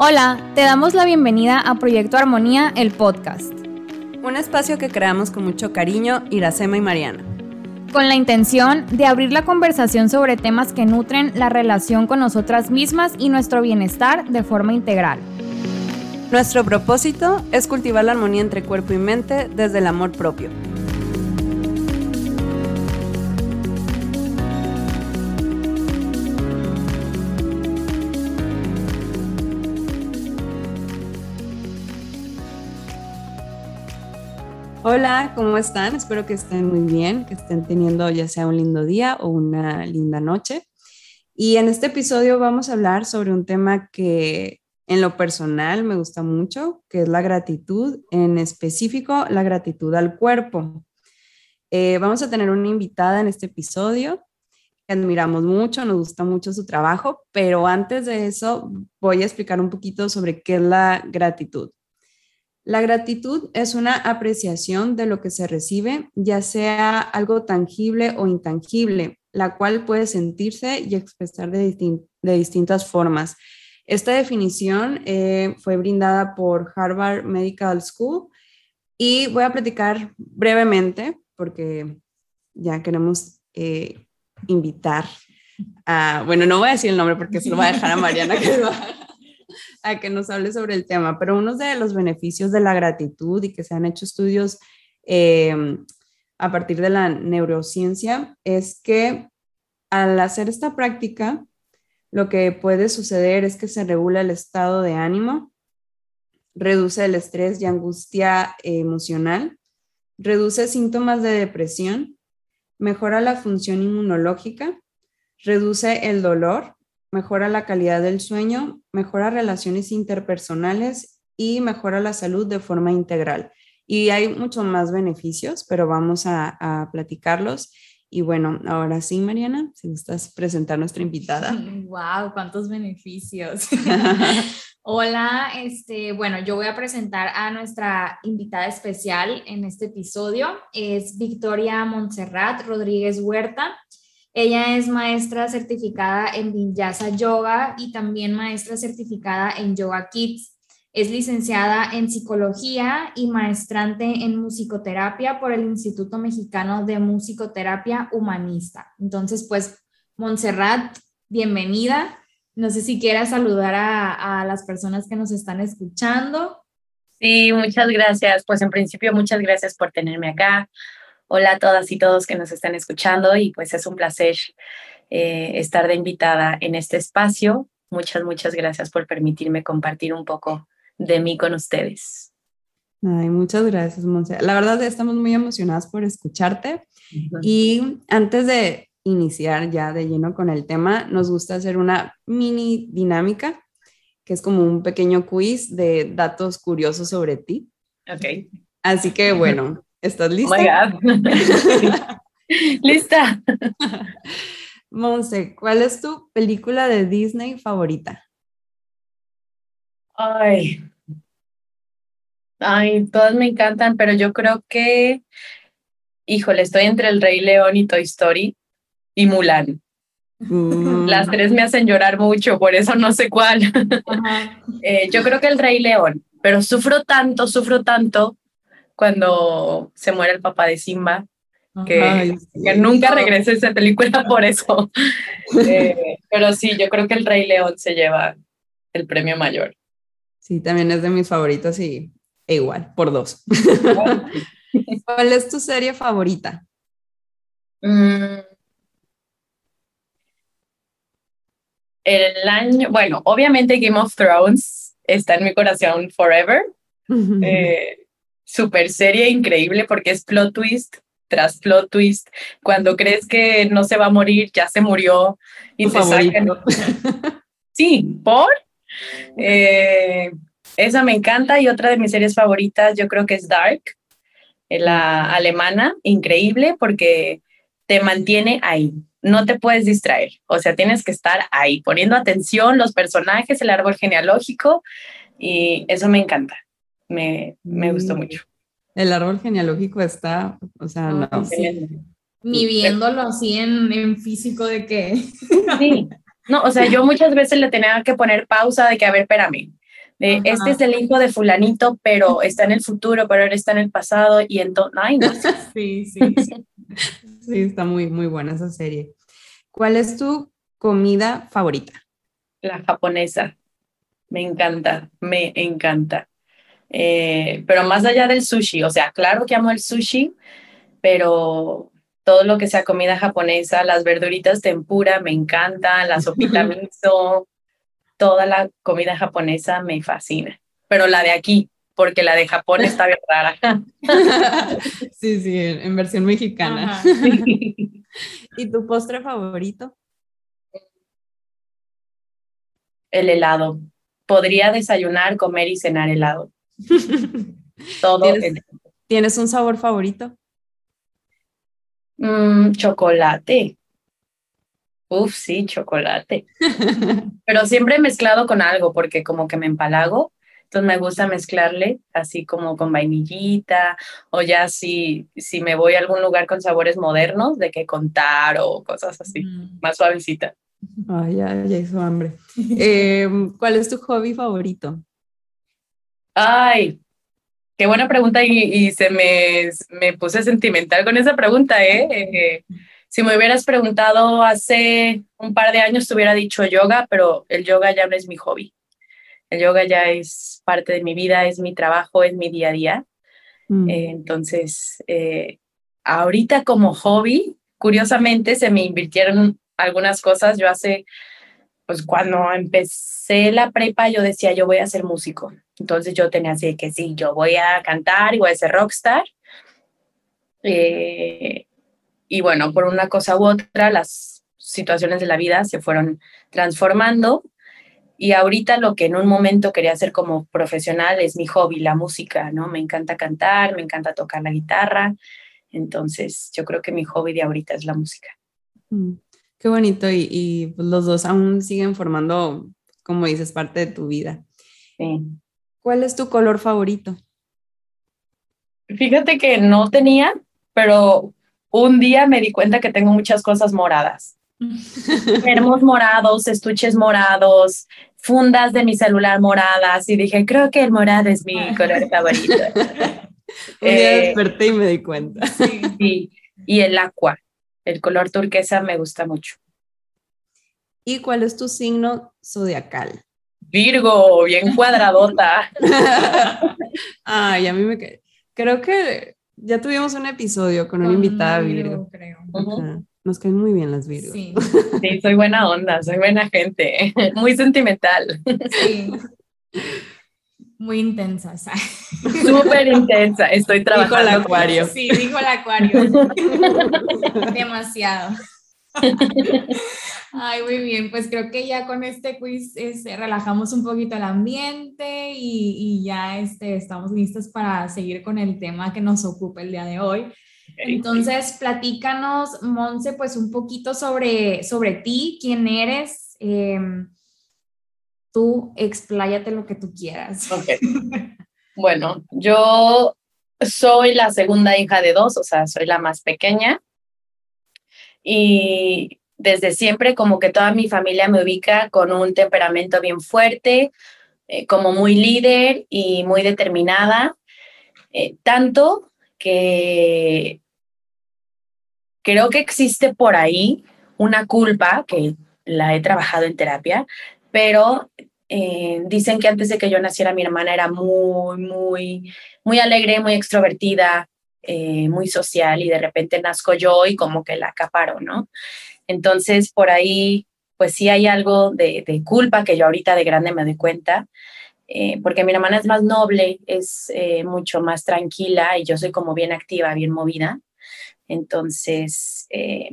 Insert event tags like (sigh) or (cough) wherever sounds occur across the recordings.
Hola, te damos la bienvenida a Proyecto Armonía, el podcast. Un espacio que creamos con mucho cariño, Iracema y Mariana. Con la intención de abrir la conversación sobre temas que nutren la relación con nosotras mismas y nuestro bienestar de forma integral. Nuestro propósito es cultivar la armonía entre cuerpo y mente desde el amor propio. Hola, ¿cómo están? Espero que estén muy bien, que estén teniendo ya sea un lindo día o una linda noche. Y en este episodio vamos a hablar sobre un tema que en lo personal me gusta mucho, que es la gratitud, en específico la gratitud al cuerpo. Eh, vamos a tener una invitada en este episodio que admiramos mucho, nos gusta mucho su trabajo, pero antes de eso voy a explicar un poquito sobre qué es la gratitud. La gratitud es una apreciación de lo que se recibe, ya sea algo tangible o intangible, la cual puede sentirse y expresar de, distintas formas. Esta definición eh, fue brindada por Harvard Medical School y voy a platicar brevemente porque ya queremos eh, invitar a, bueno, no voy a decir el nombre porque se lo voy a dejar a Mariana que va que nos hable sobre el tema, pero uno de los beneficios de la gratitud y que se han hecho estudios em, a partir de la neurociencia es que al hacer esta práctica, lo que puede suceder es que se regula el estado de ánimo, reduce el estrés y angustia emocional, reduce síntomas de depresión, mejora la función inmunológica, reduce el dolor, mejora la calidad del sueño, mejora relaciones interpersonales y mejora la salud de forma integral. Y hay muchos más beneficios, pero vamos a, platicarlos. Y bueno, ahora sí, Mariana, si gustas presentar nuestra invitada. (laughs) ¡Wow! ¡Cuántos beneficios! (laughs) Hola, este, bueno, yo voy a presentar a nuestra invitada especial en este episodio. Es Victoria Montserrat Rodríguez Huerta. Ella es maestra certificada en Vinyasa Yoga y también maestra certificada en Yoga Kids. Es licenciada en psicología y maestrante en musicoterapia por el Instituto Mexicano de Musicoterapia Humanista. Entonces, pues, Montserrat, bienvenida. No sé si quieras saludar a, a las personas que nos están escuchando. Sí, muchas gracias. Pues en principio, muchas gracias por tenerme acá. Hola a todas y todos que nos están escuchando y pues es un placer eh, estar de invitada en este espacio. Muchas, muchas gracias por permitirme compartir un poco de mí con ustedes. Ay, muchas gracias, Monse. La verdad, estamos muy emocionadas por escucharte. Y antes de iniciar ya de lleno con el tema, nos gusta hacer una mini dinámica, que es como un pequeño quiz de datos curiosos sobre ti. Ok. Asasí que bueno, ¿Estás lista? Oh (laughs) lista. Monse, ¿cuál es tu película de Disney favorita? Ay. Ay, todas me encantan, pero yo creo que, híjole, estoy entre El Rey León y Toy Story y Mulan. Mm. Las tres me hacen llorar mucho, por eso no sé cuál. (laughs) Eh, yo creo que El Rey León, pero sufro tanto, sufro tanto cuando se muere el papá de Simba, que, que nunca regrese esa película por eso. (laughs) Eh, pero sí, yo creo que el Rey León se lleva el premio mayor. Sí, también es de mis favoritos y e igual, por dos. (laughs) ¿Cuál es tu serie favorita? Mm. El año, bueno, obviamente Game of Thrones está en mi corazón forever. (laughs) eh, super serie increíble porque es plot twist tras plot twist. Cuando crees que no se va a morir, ya se murió y se (laughs) sí, por. Eh, esa me encanta y otra de mis series favoritas yo creo que es Dark, eh, la alemana, increíble porque te mantiene ahí, no te puedes distraer, o sea, tienes que estar ahí, poniendo atención, los personajes, el árbol genealógico y eso me encanta me, me gustó mm. mucho. El árbol genealógico está, o sea, no. Ni viéndolo así en, en físico de que... Sí, no, o sea, yo muchas veces le tenía que poner pausa de que, a ver, espérame, este es el hijo de fulanito, pero está en el futuro, pero ahora está en el pasado y entonces, ay, no. (laughs) Sí, sí, sí. sí, está muy, muy buena esa serie. ¿Cuál es tu comida favorita? La japonesa. Me encanta, me encanta. Eh, pero más allá del sushi, o sea, claro que amo el sushi, pero todo lo que sea comida japonesa, las verduritas tempura me encantan, la sopita (laughs) miso, toda la comida japonesa me fascina. Pero la de aquí, porque la de Japón está bien rara. (laughs) Sí, sí, en versión mexicana. (laughs) ¿Y tu postre favorito? El helado. Podría desayunar, comer y cenar helado. (laughs) Todo. ¿Tienes, un sabor favorito? Mm, chocolate. Uf, sí, chocolate. (laughs) Pero siempre mezclado con algo, porque como que me empalago. Entonces me gusta mezclarle así como con vainillita o ya si, si me voy a algún lugar con sabores modernos, de que contar o cosas así, mm. más suavecita. Ay, ya, ya hizo hambre. (laughs) Em, ¿Cuál es tu hobby favorito? Ay, qué buena pregunta y, se me, me, puse sentimental con esa pregunta, ¿eh? ¿eh? Si me hubieras preguntado hace un par de años, te hubiera dicho yoga, pero el yoga ya no es mi hobby. El yoga ya es parte de mi vida, es mi trabajo, es mi día a día. Mm. Eh, entonces, eh, ahorita como hobby, curiosamente se me invirtieron algunas cosas. Yo hace, pues cuando empecé la prepa, yo decía, yo voy a ser músico. Entonces yo tenía así que sí, yo voy a cantar y voy a ser rockstar. Eh, y bueno, por una cosa u otra, las situaciones de la vida se fueron transformando. Y ahorita lo que en un momento quería hacer como profesional es mi hobby, la música, ¿no? Me encanta cantar, me encanta tocar la guitarra. Entonces, yo creo que mi hobby de ahorita es la música. Mm, qué bonito. Y, y pues, los dos aún siguen formando, como dices, parte de tu vida. Sí. ¿Cuál es tu color favorito? Fíjate que no tenía, pero un día me di cuenta que tengo muchas cosas moradas. (laughs) Termos morados, estuches morados, fundas de mi celular moradas y dije, creo que el morado es mi color favorito. (laughs) un día eh, desperté y me di cuenta. sí, y el aqua, el color turquesa me gusta mucho. ¿Y cuál es tu signo zodiacal? Virgo, bien cuadradota. (laughs) Ay, a mí me creo que ya tuvimos un episodio con una invitada Virgo. Creo. Nos caen muy bien las Virgo. Sí. (laughs) sí, soy buena onda, soy buena gente, (laughs) muy sentimental. Sí. Muy intensa, Súper intensa, estoy trabajando. Dijo el acuario. Sí, dijo el acuario. Demasiado. (laughs) Ay, muy bien, pues creo que ya con este quiz este, relajamos un poquito el ambiente y, ya este, estamos listos para seguir con el tema que nos ocupa el día de hoy. Entonces, platícanos, Monse, pues un poquito sobre, sobre ti, quién eres. Em, tú expláyate lo que tú quieras. Bueno, yo soy la segunda hija de dos, o sea, soy la más pequeña. Y desde siempre como que toda mi familia me ubica con un temperamento bien fuerte, eh, como muy líder y muy determinada, eh, tanto que creo que existe por ahí una culpa que la he trabajado en terapia, pero eh, dicen que antes de que yo naciera mi hermana era muy, muy, muy alegre, muy extrovertida, muy social y de repente nazco yo y como que la acaparo, ¿no? Entonces, por ahí, pues sí hay algo de, culpa que yo ahorita de grande me doy cuenta, eh, porque mi hermana es más noble, es eh, mucho más tranquila y yo soy como bien activa, bien movida. Entonces, eh,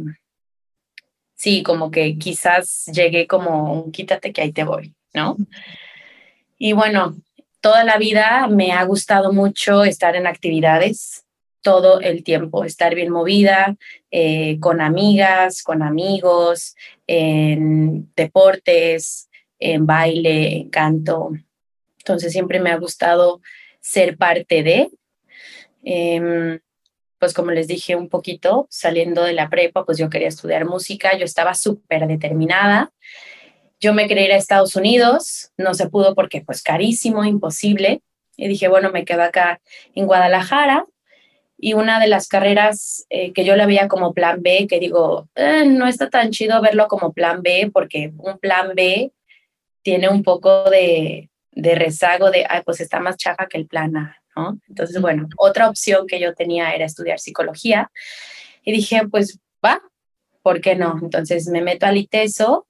sí, como que quizás llegué como un quítate que ahí te voy, ¿no? Y bueno, toda la vida me ha gustado mucho estar en actividades, todo el tiempo, estar bien movida, eh, con amigas, con amigos, en deportes, en baile, en canto. Entonces siempre me ha gustado ser parte de. Em, pues como les dije un poquito, saliendo de la prepa, pues yo quería estudiar música, yo estaba súper determinada yo me quería ir a Estados Unidos, no se pudo porque pues carísimo, imposible. Y dije, bueno, me quedo acá en Guadalajara. Y una de las carreras eh, que yo la veía como plan B, que digo, eh, no está tan chido verlo como plan B, porque un plan B tiene un poco de, de rezago de, ay, pues está más chafa que el plan A, ¿no? Entonces, bueno, otra opción que yo tenía era estudiar psicología. Y dije, pues va, ¿por qué no? Entonces me meto al ITESO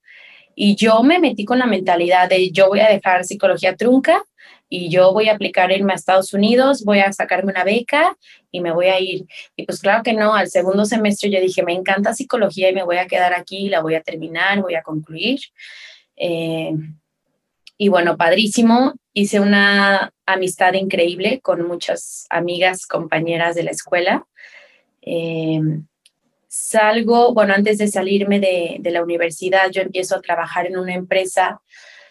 y yo me metí con la mentalidad de yo voy a dejar psicología trunca y yo voy a aplicar irme a Estados Unidos, voy a sacarme una beca y me voy a ir. Y pues claro que no, al segundo semestre yo dije, me encanta psicología y me voy a quedar aquí, la voy a terminar, voy a concluir. Eh, y bueno, padrísimo. Hice una amistad increíble con muchas amigas, compañeras de la escuela. Eh, salgo, bueno, antes de salirme de, de, la universidad, yo empiezo a trabajar en una empresa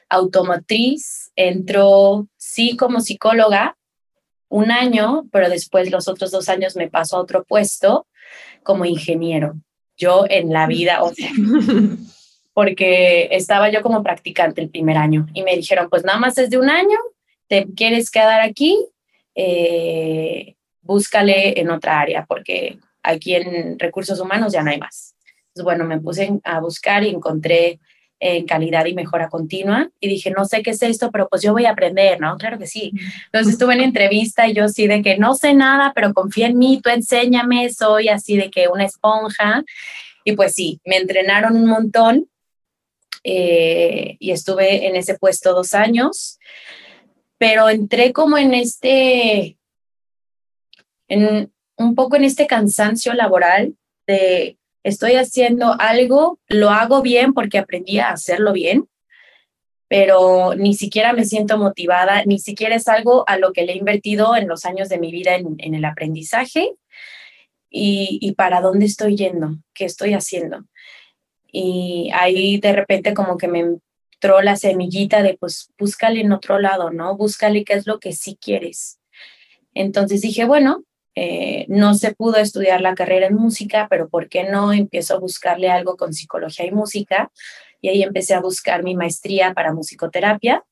automotriz. Entro, sí, como psicóloga, un año, pero después los otros dos años me paso a otro puesto como ingeniero. Yo en la vida, o sea, porque estaba yo como practicante el primer año y me dijeron, pues nada más es de un año, te quieres quedar aquí, eh, búscale en otra área, porque aquí en recursos humanos ya no hay más. Entonces, bueno, me puse a buscar y encontré en calidad y mejora continua y dije, no sé qué es esto, pero pues yo voy a aprender, ¿no? Claro que sí. Entonces estuve en entrevista y yo sí de que no sé nada, pero confía en mí, tú enséñame, soy así de que una esponja. Y pues sí, me entrenaron un montón eh, y estuve en ese puesto dos años, pero entré como en este, en un poco en este cansancio laboral de estoy haciendo algo, lo hago bien porque aprendí a hacerlo bien, pero ni siquiera me siento motivada, ni siquiera es algo a lo que le he invertido en los años de mi vida en, el aprendizaje y, y, para dónde estoy yendo, qué estoy haciendo y ahí de repente como que me entró la semillita de pues búscale en otro lado, ¿no? Búscale qué es lo que sí quieres. Entonces dije, bueno, eh, no se pudo estudiar la carrera en música, pero ¿por qué no empiezo a buscarle algo con psicología y música? Y ahí empecé a buscar mi maestría para musicoterapia.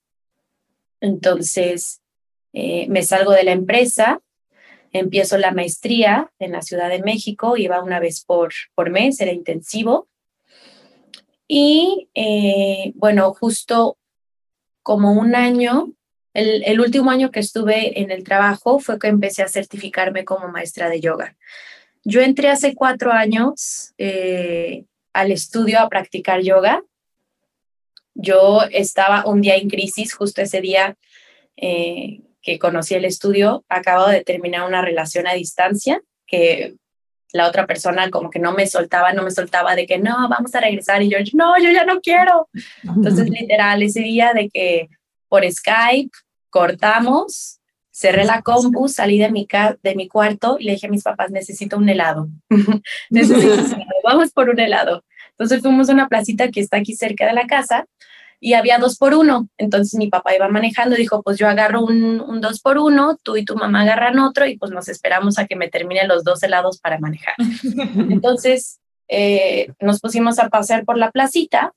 Entonces eh, me salgo de la empresa, empiezo la maestría en la Ciudad de México, iba una vez por, por mes, era intensivo. Y eh, bueno, justo como un año, el, último año que estuve en el trabajo fue que empecé a certificarme como maestra de yoga. Yo entré hace cuatro años eh, al estudio a practicar yoga. Yo estaba un día en crisis, justo ese día eh, que conocí el estudio, acabo de terminar una relación a distancia que la otra persona como que no me soltaba, no me soltaba de que no, vamos a regresar y yo, no, yo ya no quiero. Entonces, (laughs) literal, ese día de que por Skype cortamos, cerré la compu, salí de mi, de mi cuarto y le dije a mis papás, necesito un helado. (laughs) necesito un helado, vamos por un helado. Entonces fuimos a una placita que está aquí cerca de la casa y había dos por uno. Entonces mi papá iba manejando y dijo, pues yo agarro un, un, dos por uno, tú y tu mamá agarran otro y pues nos esperamos a que me termine los dos helados para manejar. (laughs) Entonces eh, nos pusimos a pasear por la placita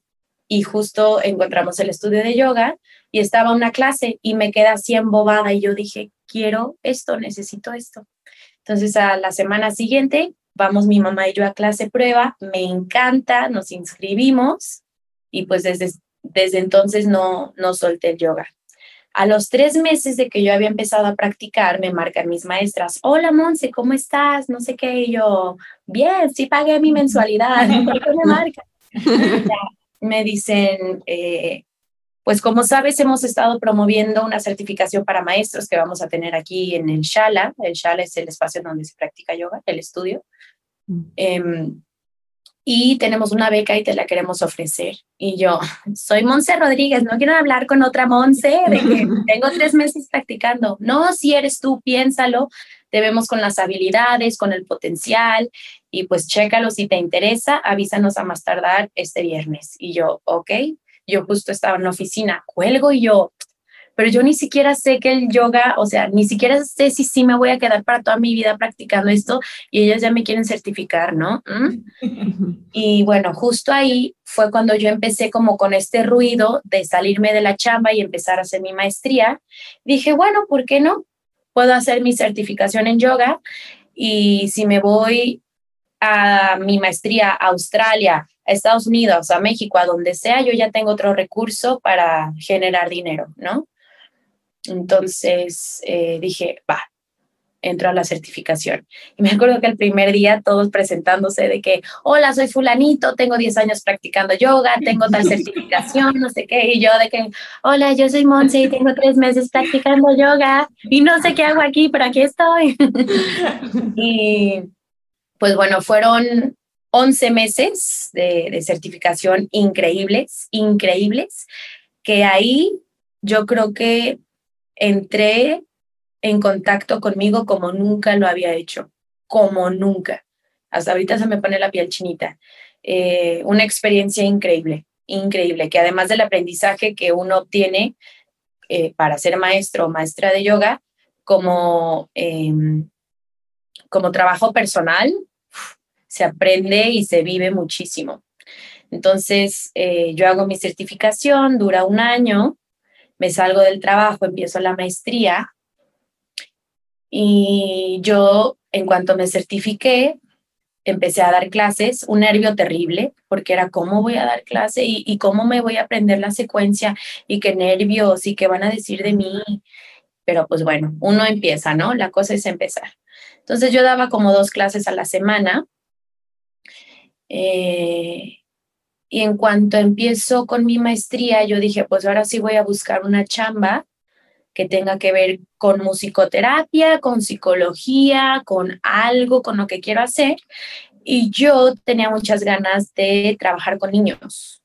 y justo encontramos el estudio de yoga y estaba una clase y me quedé así embobada y yo dije, quiero esto, necesito esto. Entonces a la semana siguiente vamos mi mamá y yo a clase prueba, me encanta, nos inscribimos y pues desde desde entonces no, no solté el yoga. A los tres meses de que yo había empezado a practicar, me marcan mis maestras, hola Monse, ¿cómo estás? No sé qué, y yo, bien, sí pagué mi mensualidad, ¿por qué me (laughs) marcan? (laughs) me dicen, eh, pues como sabes, hemos estado promoviendo una certificación para maestros que vamos a tener aquí en el Shala. El Shala es el espacio donde se practica yoga, el estudio. Eh, y tenemos una beca y te la queremos ofrecer. Y yo, soy Monse Rodríguez, no quiero hablar con otra Monse de que (laughs) tengo tres meses practicando. No, si eres tú, piénsalo, te vemos con las habilidades, con el potencial y pues chécalo si te interesa, avísanos a más tardar este viernes. Y yo, ok, yo justo estaba en la oficina, cuelgo y yo, pero yo ni siquiera sé que el yoga, o sea, ni siquiera sé si sí me voy a quedar para toda mi vida practicando esto y ellas ya me quieren certificar, ¿no? ¿Mm? (laughs) Y bueno, justo ahí fue cuando yo empecé como con este ruido de salirme de la chamba y empezar a hacer mi maestría. Dije, bueno, ¿por qué no? Puedo hacer mi certificación en yoga y si me voy a mi maestría a Australia, a Estados Unidos, a México, a donde sea, yo ya tengo otro recurso para generar dinero, ¿no? Entonces eh, dije, va, entro a la certificación. Y me acuerdo que el primer día todos presentándose de que, hola, soy fulanito, tengo 10 años practicando yoga, tengo tal (laughs) certificación, no sé qué, y yo de que, hola, yo soy Monse y tengo tres meses practicando yoga y no sé qué hago aquí, pero aquí estoy. (laughs) y pues bueno, fueron 11 meses de, certificación increíbles, increíbles, que ahí yo creo que entré en contacto conmigo como nunca lo había hecho, como nunca. Hasta ahorita se me pone la piel chinita. Eh, una experiencia increíble, increíble, que además del aprendizaje que uno obtiene eh, para ser maestro o maestra de yoga, como, em, como trabajo personal, se aprende y se vive muchísimo. Entonces, eh, yo hago mi certificación, dura un año, me salgo del trabajo, empiezo la maestría y yo, en cuanto me certifiqué, empecé a dar clases, un nervio terrible, porque era cómo voy a dar clase y, cómo me voy a aprender la secuencia y qué nervios y qué van a decir de mí. Pero pues bueno, uno empieza, ¿no? La cosa es empezar. Entonces yo daba como dos clases a la semana. Eh, y en cuanto empiezo con mi maestría, yo dije, pues ahora sí voy a buscar una chamba que tenga que ver con musicoterapia, con psicología, con algo, con lo que quiero hacer. Y yo tenía muchas ganas de trabajar con niños.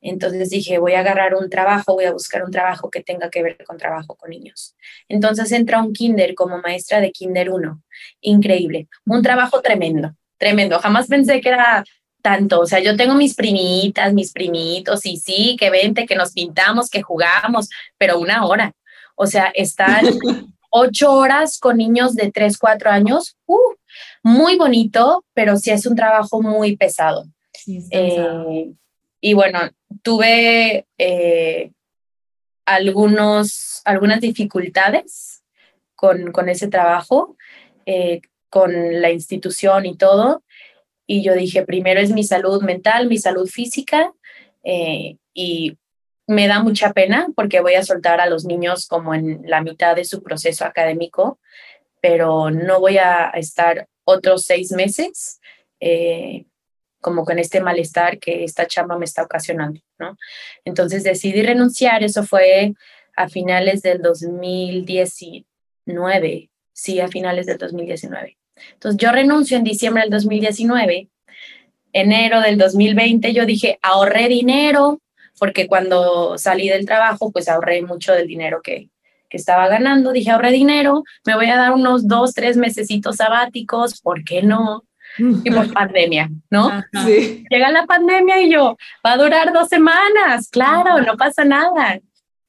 Entonces dije, voy a agarrar un trabajo, voy a buscar un trabajo que tenga que ver con trabajo con niños. Entonces entra un kinder como maestra de kinder 1. Increíble. Un trabajo tremendo, tremendo. Jamás pensé que era tanto. O sea, yo tengo mis primitas, mis primitos, y sí, que vente, que nos pintamos, que jugamos, pero una hora. O sea, estar (laughs) ocho horas con niños de tres, cuatro años, uh, muy bonito, pero sí es un trabajo muy pesado. Eh, y bueno, tuve eh, algunos, algunas dificultades con, con ese trabajo, eh, con la institución y todo. Y yo dije, primero es mi salud mental, mi salud física, y me da mucha pena porque voy a soltar a los niños como en la mitad de su proceso académico, pero no voy a estar otros seis meses eh, como con este malestar que esta chamba me está ocasionando, ¿no? Entonces decidí renunciar, eso fue a finales del 2019, sí, a finales del 2019. Entonces yo renuncio en diciembre del 2019, enero del 2020 yo dije, ahorré dinero, porque cuando salí del trabajo, pues ahorré mucho del dinero que, que estaba ganando. Dije, ahorré dinero, me voy a dar unos dos, tres mesecitos sabáticos, ¿por qué no? Y por (laughs) pandemia, ¿no? Sí. Llega la pandemia y yo, va a durar dos semanas, claro, no pasa nada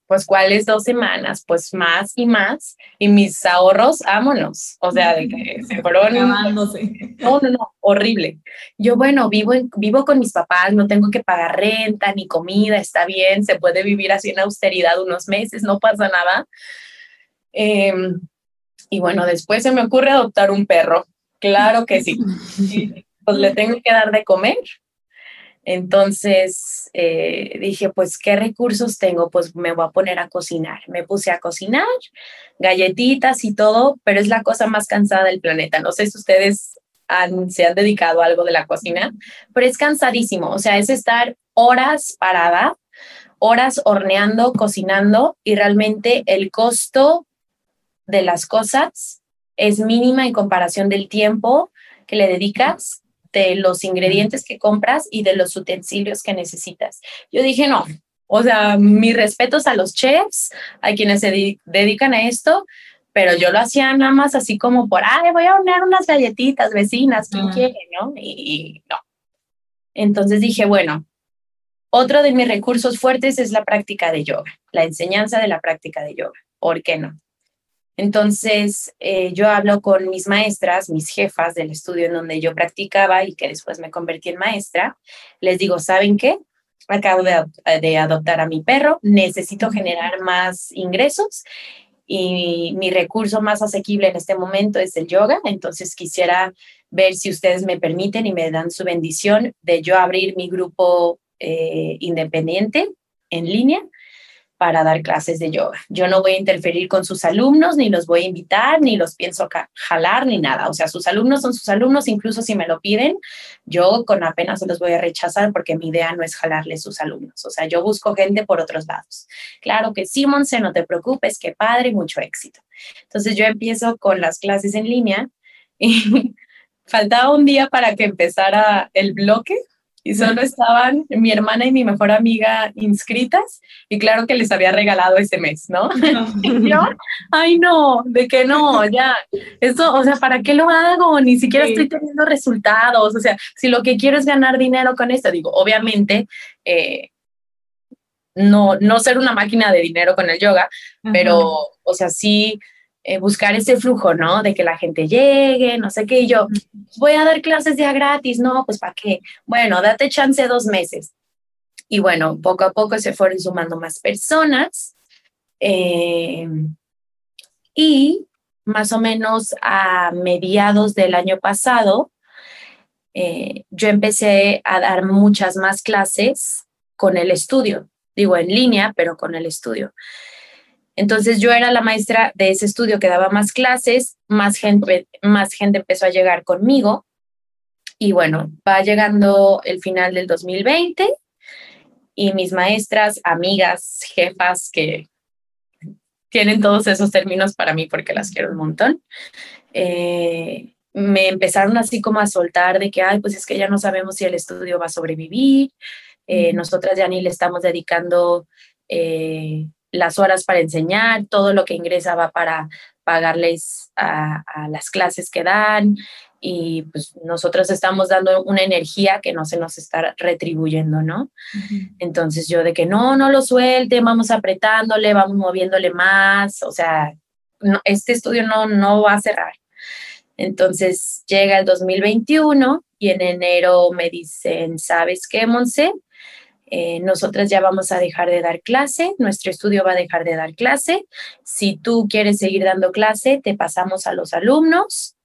pues cuáles dos semanas, pues más y más, y mis ahorros, vámonos, o sea, de que se fueron... No, no, no, horrible. Yo, bueno, vivo, vivo con mis papás, no tengo que pagar renta ni comida, está bien, se puede vivir así en austeridad unos meses, no pasa nada. Em, y bueno, después se me ocurre adoptar un perro, claro que sí. (laughs) pues le tengo que dar de comer, entonces eh, dije, pues, ¿qué recursos tengo? Pues me voy a poner a cocinar. Me puse a cocinar, galletitas y todo, pero es la cosa más cansada del planeta. No sé si ustedes se han dedicado a algo de la cocina, pero es cansadísimo. O sea, es estar horas parada, horas horneando, cocinando y realmente el costo de las cosas es mínima en comparación del tiempo que le dedicas de los ingredientes que compras y de los utensilios que necesitas. Yo dije, no, o sea, mis respetos a los chefs, a quienes se dedican a esto, pero yo lo hacía nada más así como por, ay, voy a hornear unas galletitas, vecinas, ¿quién quiere, no? Y, no. Entonces dije, bueno, otro de mis recursos fuertes es la práctica de yoga, la enseñanza de la práctica de yoga. ¿Por qué no? Entonces, eh, yo hablo con mis maestras, mis jefas del estudio en donde yo practicaba y que después me convertí en maestra. Les digo, ¿saben qué? acabo de, de adoptar a mi perro, necesito generar más ingresos y mi recurso más asequible en este momento es el yoga, entonces quisiera ver si ustedes me permiten y me dan su bendición de yo abrir mi grupo eh, independiente en línea para dar clases de yoga. Yo no voy a interferir con sus alumnos, ni los voy a invitar, ni los pienso jalar, ni nada. O sea, sus alumnos son sus alumnos, incluso si me lo piden, yo con apenas los voy a rechazar porque mi idea no es jalarle sus alumnos. O sea, yo busco gente por otros lados. Claro que sí, Monse, no te preocupes, qué padre, mucho éxito. Entonces yo empiezo con las clases en línea y (laughs) faltaba un día para que empezara el bloque y solo estaban mi hermana y mi mejor amiga inscritas y claro que les había regalado ese mes, ¿no? (laughs) (laughs) y yo, ay no, de que no, ya, esto, o sea, ¿para qué lo hago? Ni siquiera estoy teniendo resultados, o sea, si lo que quiero es ganar dinero con esto, digo, obviamente, eh, no, no ser una máquina de dinero con el yoga, pero, o sea, sí eh, buscar ese flujo, ¿no? De que la gente llegue, no sé qué, y yo, voy a dar clases ya gratis, no, pues ¿para qué? Bueno, date chance dos meses. Y bueno, poco a poco se fueron sumando más personas. Eh, y más o menos a mediados del año pasado, eh, yo empecé a dar muchas más clases con el estudio, digo en línea, pero con el estudio. Entonces yo era la maestra de ese estudio que daba más clases, más gente, más gente empezó a llegar conmigo. Y bueno, va llegando el final del 2020 y mis maestras, amigas, jefas que tienen todos esos términos para mí porque las quiero un montón, eh, me empezaron así como a soltar de que, ay, pues es que ya no sabemos si el estudio va a sobrevivir, eh, nosotras ya ni le estamos dedicando eh, las horas para enseñar, todo lo que ingresa va para pagarles a, las clases que dan y pues nosotros estamos dando una energía que no se nos está retribuyendo, ¿no? Entonces yo de que no, no lo suelte, vamos apretándole, vamos moviéndole más, o sea, este estudio no, no va a cerrar. Entonces llega el 2021 y en enero me dicen, ¿sabes qué, Monse? Eh, nosotras ya vamos a dejar de dar clase, nuestro estudio va a dejar de dar clase. Si tú quieres seguir dando clase, te pasamos a los alumnos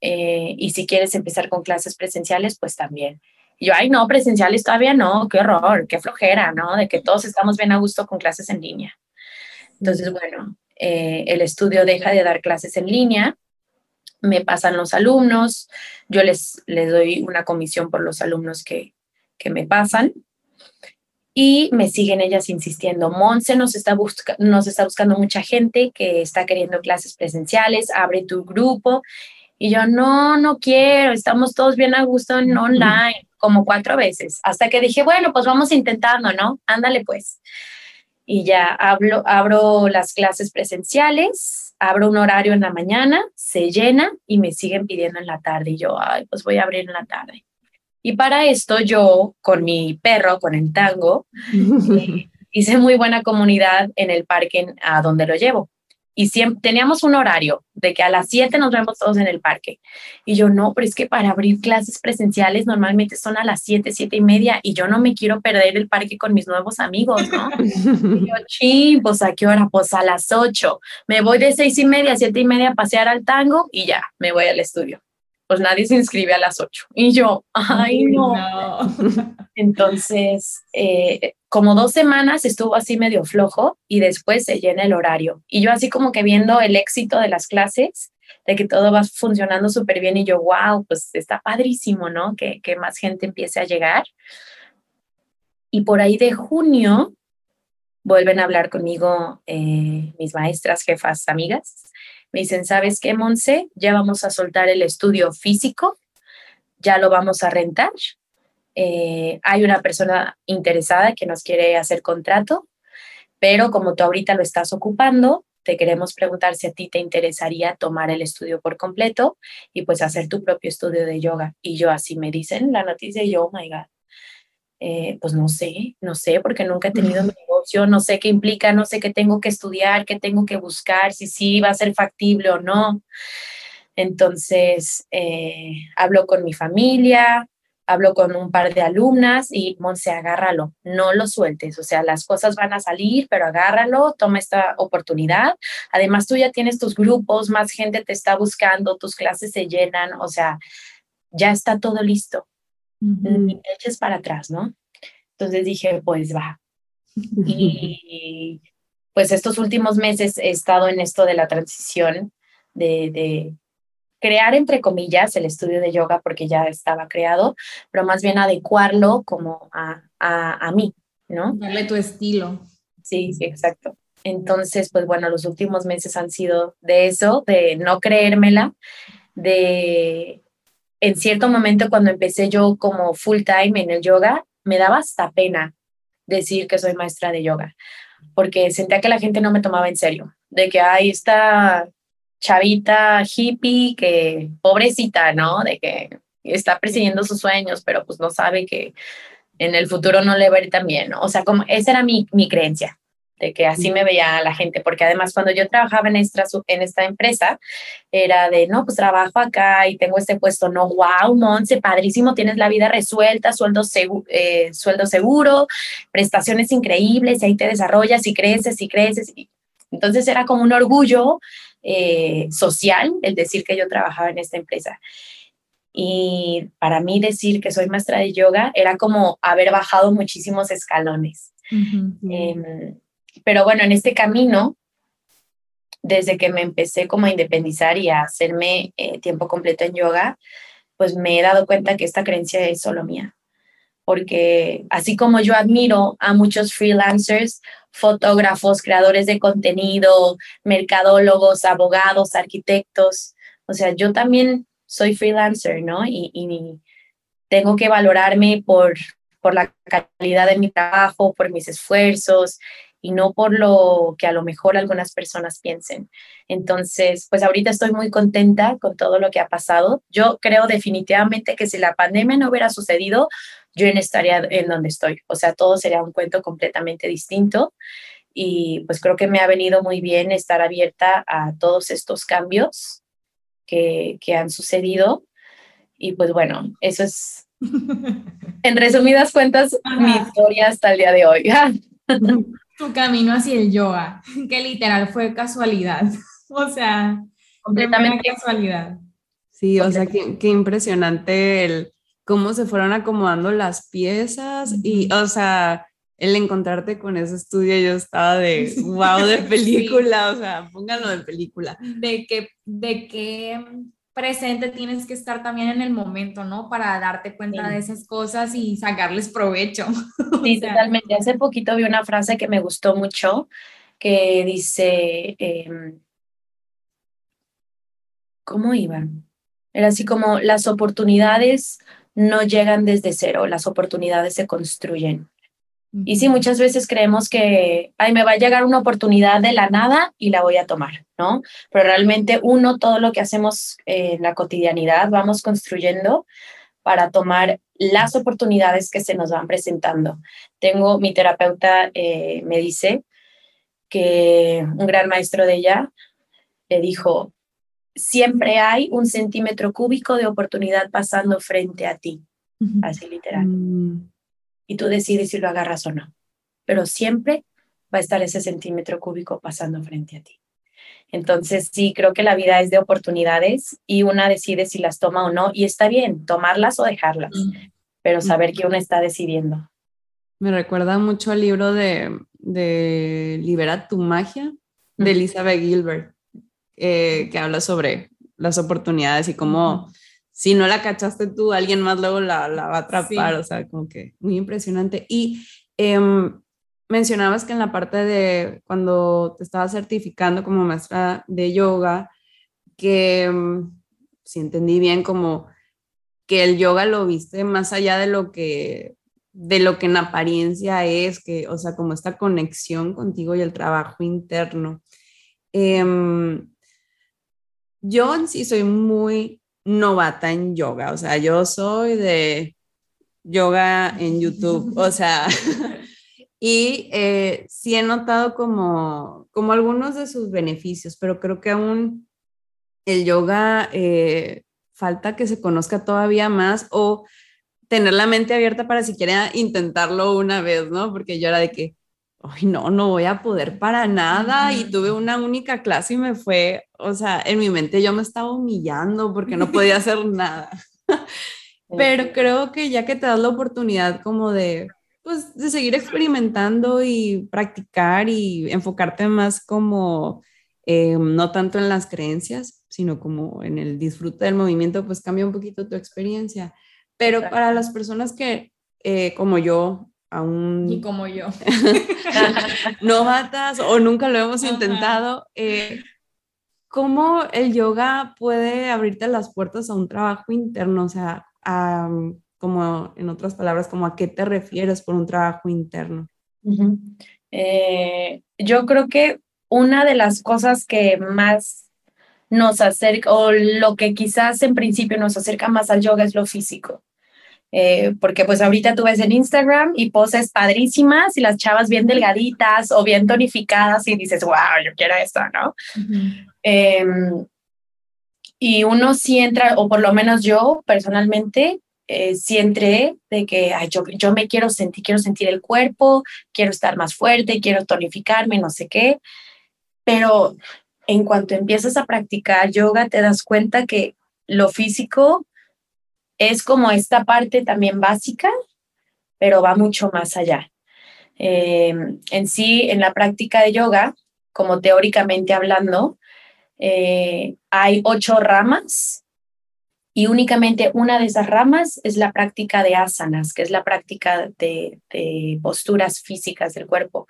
eh, y si quieres empezar con clases presenciales, pues también. yo, ay, no, presenciales todavía no, qué horror, qué flojera, ¿no? De que todos estamos bien a gusto con clases en línea. Entonces, bueno, eh, el estudio deja de dar clases en línea, me pasan los alumnos, yo les, les doy una comisión por los alumnos que, que me pasan y me siguen ellas insistiendo, Monse nos está, nos está buscando mucha gente que está queriendo clases presenciales, abre tu grupo. Y yo, no, no quiero, estamos todos bien a gusto en online, como cuatro veces, hasta que dije, bueno, pues vamos intentando, ¿no? Ándale pues. Y ya hablo, abro las clases presenciales, abro un horario en la mañana, se llena y me siguen pidiendo en la tarde. Y yo, ay, pues voy a abrir en la tarde. Y para esto yo, con mi perro, con el tango, (laughs) eh, hice muy buena comunidad en el parque a donde lo llevo. Y siempre, teníamos un horario de que a las 7 nos vemos todos en el parque. Y yo, no, pero es que para abrir clases presenciales normalmente son a las 7, 7 y media y yo no me quiero perder el parque con mis nuevos amigos, ¿no? y yo, (laughs) ching, pues a qué hora? Pues a las 8. Me voy de 6 y media a 7 y media a pasear al tango y ya, me voy al estudio pues nadie se inscribe a las 8. Y yo, ay, no. (laughs) Entonces, eh, como dos semanas estuvo así medio flojo y después se llena el horario. Y yo así como que viendo el éxito de las clases, de que todo va funcionando súper bien y yo, wow, pues está padrísimo, ¿no? Que, que más gente empiece a llegar. Y por ahí de junio vuelven a hablar conmigo eh, mis maestras, jefas, amigas, me dicen, ¿sabes qué, Monse? Ya vamos a soltar el estudio físico, ya lo vamos a rentar. Eh, hay una persona interesada que nos quiere hacer contrato, pero como tú ahorita lo estás ocupando, te queremos preguntar si a ti te interesaría tomar el estudio por completo y pues hacer tu propio estudio de yoga. Y yo así me dicen la noticia y yo, oh my God, eh, pues no sé, no sé, porque nunca he tenido mi negocio, no sé qué implica, no sé qué tengo que estudiar, qué tengo que buscar, si sí va a ser factible o no. Entonces, eh, hablo con mi familia, hablo con un par de alumnas y Monse, agárralo, no lo sueltes, o sea, las cosas van a salir, pero agárralo, toma esta oportunidad. Además, tú ya tienes tus grupos, más gente te está buscando, tus clases se llenan, o sea, ya está todo listo. Ni te eches para atrás, ¿no? Entonces dije, pues va. Y pues estos últimos meses he estado en esto de la transición, de, de crear, entre comillas, el estudio de yoga porque ya estaba creado, pero más bien adecuarlo como a, a, a mí, ¿no? Darle tu estilo. Sí, sí, exacto. Entonces, pues bueno, los últimos meses han sido de eso, de no creérmela, de en cierto momento cuando empecé yo como full time en el yoga, me daba hasta pena decir que soy maestra de yoga, porque sentía que la gente no me tomaba en serio, de que ahí está chavita hippie que pobrecita, ¿no? De que está persiguiendo sus sueños, pero pues no sabe que en el futuro no le va a ¿no? O sea, como esa era mi, mi creencia, de que así me veía la gente, porque además cuando yo trabajaba en esta, en esta empresa, era de, no, pues trabajo acá y tengo este puesto, no, wow, Monse, padrísimo, tienes la vida resuelta, sueldo, eh, sueldo seguro, prestaciones increíbles, y ahí te desarrollas y creces y creces. Y... Entonces era como un orgullo eh, social el decir que yo trabajaba en esta empresa. Y para mí decir que soy maestra de yoga era como haber bajado muchísimos escalones. Em, pero bueno, en este camino, desde que me empecé como a independizar y a hacerme eh, tiempo completo en yoga, pues me he dado cuenta que esta creencia es solo mía. Porque así como yo admiro a muchos freelancers, fotógrafos, creadores de contenido, mercadólogos, abogados, arquitectos. O sea, yo también soy freelancer, ¿no? Y, y tengo que valorarme por, por la calidad de mi trabajo, por mis esfuerzos y no por lo que a lo mejor algunas personas piensen. Entonces, pues ahorita estoy muy contenta con todo lo que ha pasado. Yo creo definitivamente que si la pandemia no hubiera sucedido, yo en estaría en donde estoy. O sea, todo sería un cuento completamente distinto. Y pues creo que me ha venido muy bien estar abierta a todos estos cambios que, que han sucedido. Y pues bueno, eso es, (laughs) en resumidas cuentas, mi historia hasta el día de hoy. (laughs) tu camino hacia el yoga, (laughs) que literal fue casualidad. (laughs) O sea, completamente casualidad. Sí, o sea, qué, qué impresionante el, cómo se fueron acomodando las piezas y, o sea, el encontrarte con ese estudio, yo estaba de (laughs) wow, de película, o sea, póngalo de película. De que, de que presente tienes que estar también en el momento, ¿no? Para darte cuenta de esas cosas y sacarles provecho. (laughs) Sí, totalmente. Hace poquito vi una frase que me gustó mucho que dice, em, ¿cómo iban? Era así como las oportunidades no llegan desde cero, las oportunidades se construyen. Y sí, muchas veces creemos que, ay, me va a llegar una oportunidad de la nada y la voy a tomar, ¿no? Pero realmente uno, todo lo que hacemos en la cotidianidad, vamos construyendo para tomar las oportunidades que se nos van presentando. Tengo, mi terapeuta eh, me dice que un gran maestro de ella le dijo, siempre hay un centímetro cúbico de oportunidad pasando frente a ti, así literal. Mm. Y tú decides si lo agarras o no, pero siempre va a estar ese centímetro cúbico pasando frente a ti. Entonces, sí, creo que la vida es de oportunidades y una decide si las toma o no, y está bien, tomarlas o dejarlas, mm. pero saber que una está decidiendo. Me recuerda mucho al libro de, de Libera tu magia de Elizabeth Gilbert eh, que habla sobre las oportunidades y cómo si no la cachaste tú, alguien más luego la, la va a atrapar, o sea, como que muy impresionante. Y em, mencionabas que en la parte de cuando te estabas certificando como maestra de yoga, que em, si entendí bien, como que el yoga lo viste más allá de lo que de lo que en apariencia es, que, o sea, como esta conexión contigo y el trabajo interno. Eh, yo en sí soy muy novata en yoga, o sea, yo soy de yoga en YouTube, o sea, (laughs) y eh, sí he notado como, como algunos de sus beneficios, pero creo que aún el yoga eh, falta que se conozca todavía más o tener la mente abierta para siquiera intentarlo una vez, ¿no? Porque yo era de que, ay, no, no voy a poder para nada. Y tuve una única clase y me fue, o sea, en mi mente yo me estaba humillando porque no podía (laughs) hacer nada. (laughs) Pero creo que ya que te das la oportunidad como de, pues, de seguir experimentando y practicar y enfocarte más como, eh, no tanto en las creencias, sino como en el disfrute del movimiento, pues cambia un poquito tu experiencia. Pero para las personas que, eh, como yo, aún... Y como yo. (laughs) no matas o nunca lo hemos intentado, eh, ¿cómo el yoga puede abrirte las puertas a un trabajo interno? O sea, como en otras palabras, como a qué te refieres por un trabajo interno. Eh, yo creo que una de las cosas que más nos acerca, o lo que quizás en principio nos acerca más al yoga es lo físico. Eh, porque pues ahorita tú ves en Instagram y poses padrísimas y las chavas bien delgaditas o bien tonificadas y dices, wow, yo quiero esto, ¿no? Y uno sí entra, o por lo menos yo personalmente, eh, sí entré de que ay, yo, yo me quiero sentir, quiero sentir el cuerpo, quiero estar más fuerte, quiero tonificarme, no sé qué. Pero en cuanto empiezas a practicar yoga, te das cuenta que lo físico es como esta parte también básica, pero va mucho más allá. Eh, en sí, en la práctica de yoga, como teóricamente hablando, eh, hay ocho ramas y únicamente una de esas ramas es la práctica de asanas, que es la práctica de, posturas físicas del cuerpo.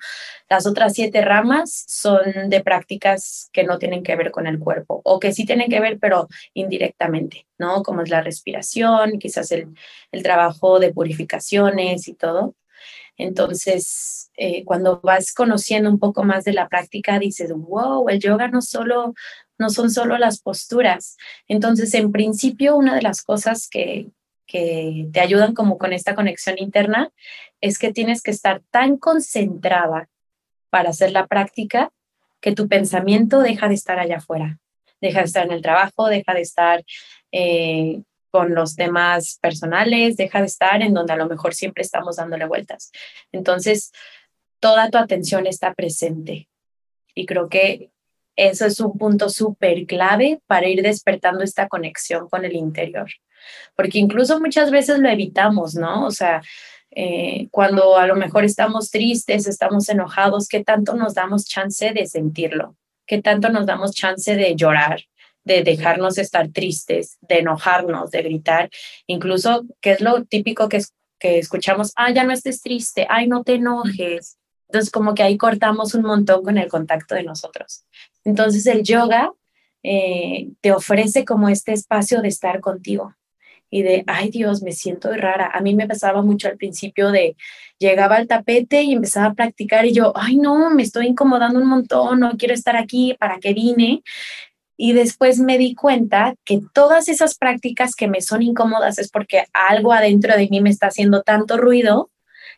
Las otras siete ramas son de prácticas que no tienen que ver con el cuerpo o que sí tienen que ver, pero indirectamente, ¿no? Como es la respiración, quizás el, trabajo de purificaciones y todo. Entonces, eh, cuando vas conociendo un poco más de la práctica, dices, wow, el yoga no solo no son solo las posturas. Entonces, en principio, una de las cosas que, que te ayudan como con esta conexión interna es que tienes que estar tan concentrada para hacer la práctica que tu pensamiento deja de estar allá afuera, deja de estar en el trabajo, deja de estar eh, con los temas personales, deja de estar en donde a lo mejor siempre estamos dándole vueltas. Entonces, toda tu atención está presente. Y creo que eso es un punto súper clave para ir despertando esta conexión con el interior. Porque incluso muchas veces lo evitamos, ¿no? O sea, eh, cuando a lo mejor estamos tristes, estamos enojados, ¿qué tanto nos damos chance de sentirlo? ¿Qué tanto nos damos chance de llorar? de dejarnos estar tristes, de enojarnos, de gritar, incluso, que es lo típico que, que escuchamos, ah, ya no estés triste, ay, no te enojes. Entonces, como que ahí cortamos un montón con el contacto de nosotros. Entonces, el yoga eh, te ofrece como este espacio de estar contigo y de, ay Dios, me siento rara. A mí me pasaba mucho al principio de, llegaba al tapete y empezaba a practicar y yo, ay no, me estoy incomodando un montón, no quiero estar aquí, ¿para qué vine? Y después me di cuenta que todas esas prácticas que me son incómodas es porque algo adentro de mí me está haciendo tanto ruido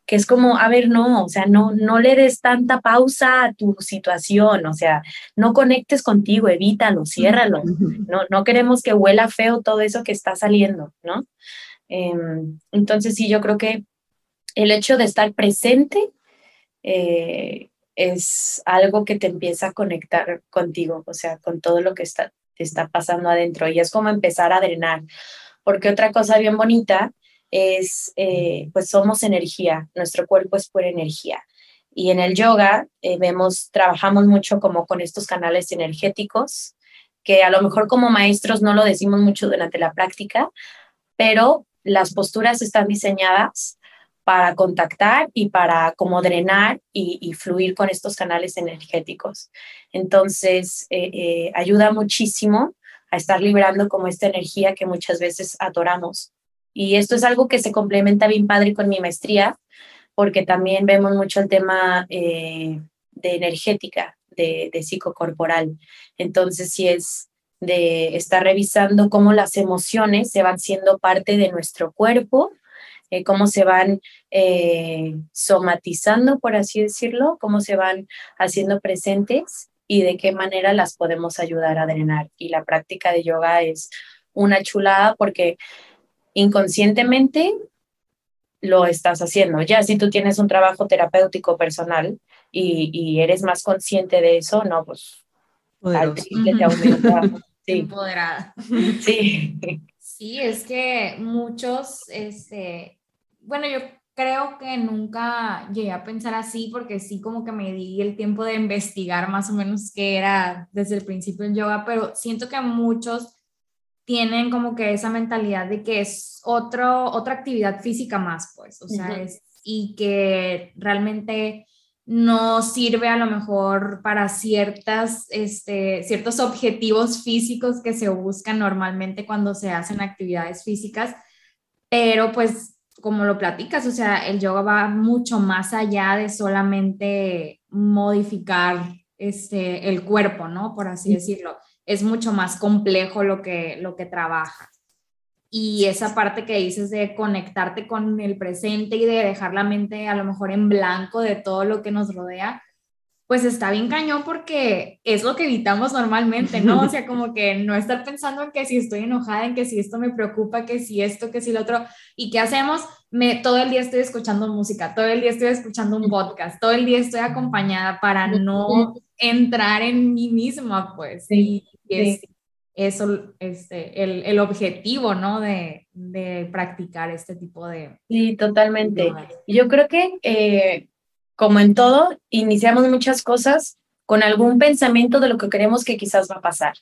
que es como, a ver, no, o sea, no, no le des tanta pausa a tu situación, o sea, no conectes contigo, evítalo, ciérralo, no, no queremos que huela feo todo eso que está saliendo, ¿no? Em, entonces, sí, yo creo que el hecho de estar presente eh, es algo que te empieza a conectar contigo, o sea, con todo lo que está, te está pasando adentro. Y es como empezar a drenar, porque otra cosa bien bonita es, eh, pues somos energía, nuestro cuerpo es pura energía. Y en el yoga eh, vemos, trabajamos mucho como con estos canales energéticos, que a lo mejor como maestros no lo decimos mucho durante la práctica, pero las posturas están diseñadas para contactar y para como drenar y, fluir con estos canales energéticos. Entonces, eh, ayuda muchísimo a estar librando como esta energía que muchas veces atoramos. Y esto es algo que se complementa bien padre con mi maestría, porque también vemos mucho el tema eh, de energética, de, de psicocorporal. Entonces, si es de estar revisando cómo las emociones se van siendo parte de nuestro cuerpo, eh, cómo se van eh, somatizando, por así decirlo, cómo se van haciendo presentes y de qué manera las podemos ayudar a drenar. Y la práctica de yoga es una chulada porque inconscientemente lo estás haciendo. Ya si tú tienes un trabajo terapéutico personal y, y eres más consciente de eso, no, pues al triple te aumenta. (laughs) Sí. Empoderada. Sí. Sí, es que muchos, este, bueno, yo creo que nunca llegué a pensar así porque sí como que me di el tiempo de investigar más o menos qué era desde el principio el yoga, pero siento que muchos tienen como que esa mentalidad de que es otro, otra actividad física más, pues, o sea, es, y que realmente no sirve a lo mejor para ciertas, este, ciertos objetivos físicos que se buscan normalmente cuando se hacen actividades físicas, pero pues como lo platicas, o sea, el yoga va mucho más allá de solamente modificar este, el cuerpo, ¿no? Por así decirlo es mucho más complejo lo que, lo que trabaja. Y esa parte que dices de conectarte con el presente y de dejar la mente a lo mejor en blanco de todo lo que nos rodea, pues está bien cañón porque es lo que evitamos normalmente, ¿no? O sea, como que no estar pensando en que si estoy enojada, en que si esto me preocupa, que si esto, que si lo otro. ¿Y qué hacemos? Me, todo el día estoy escuchando música, todo el día estoy escuchando un podcast, todo el día estoy acompañada para no entrar en mí misma, pues. Sí. Y es eso este, el, el, objetivo, ¿no? De, de, practicar este tipo de... Sí, totalmente. Yo creo que, eh, como en todo, iniciamos muchas cosas con algún pensamiento de lo que creemos que quizás va a pasar.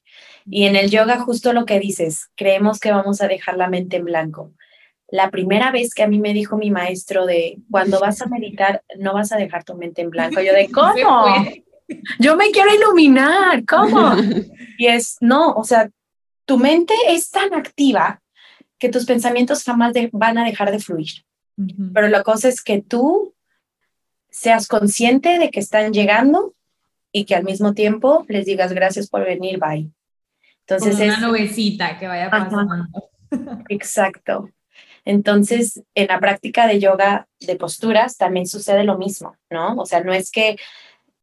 Y en el yoga, justo lo que dices, creemos que vamos a dejar la mente en blanco. La primera vez que a mí me dijo mi maestro de cuando vas a meditar, no vas a dejar tu mente en blanco. Yo de, (laughs) ¿cómo? Yo me quiero iluminar, ¿cómo? (laughs) Y es, no, o sea, tu mente es tan activa que tus pensamientos jamás van a dejar de fluir. Pero la cosa es que tú seas consciente de que están llegando y que al mismo tiempo les digas gracias por venir, bye. Entonces Como una nubecita que vaya pasando. (laughs) Exacto. Entonces, en la práctica de yoga de posturas también sucede lo mismo, ¿no? O sea, no es que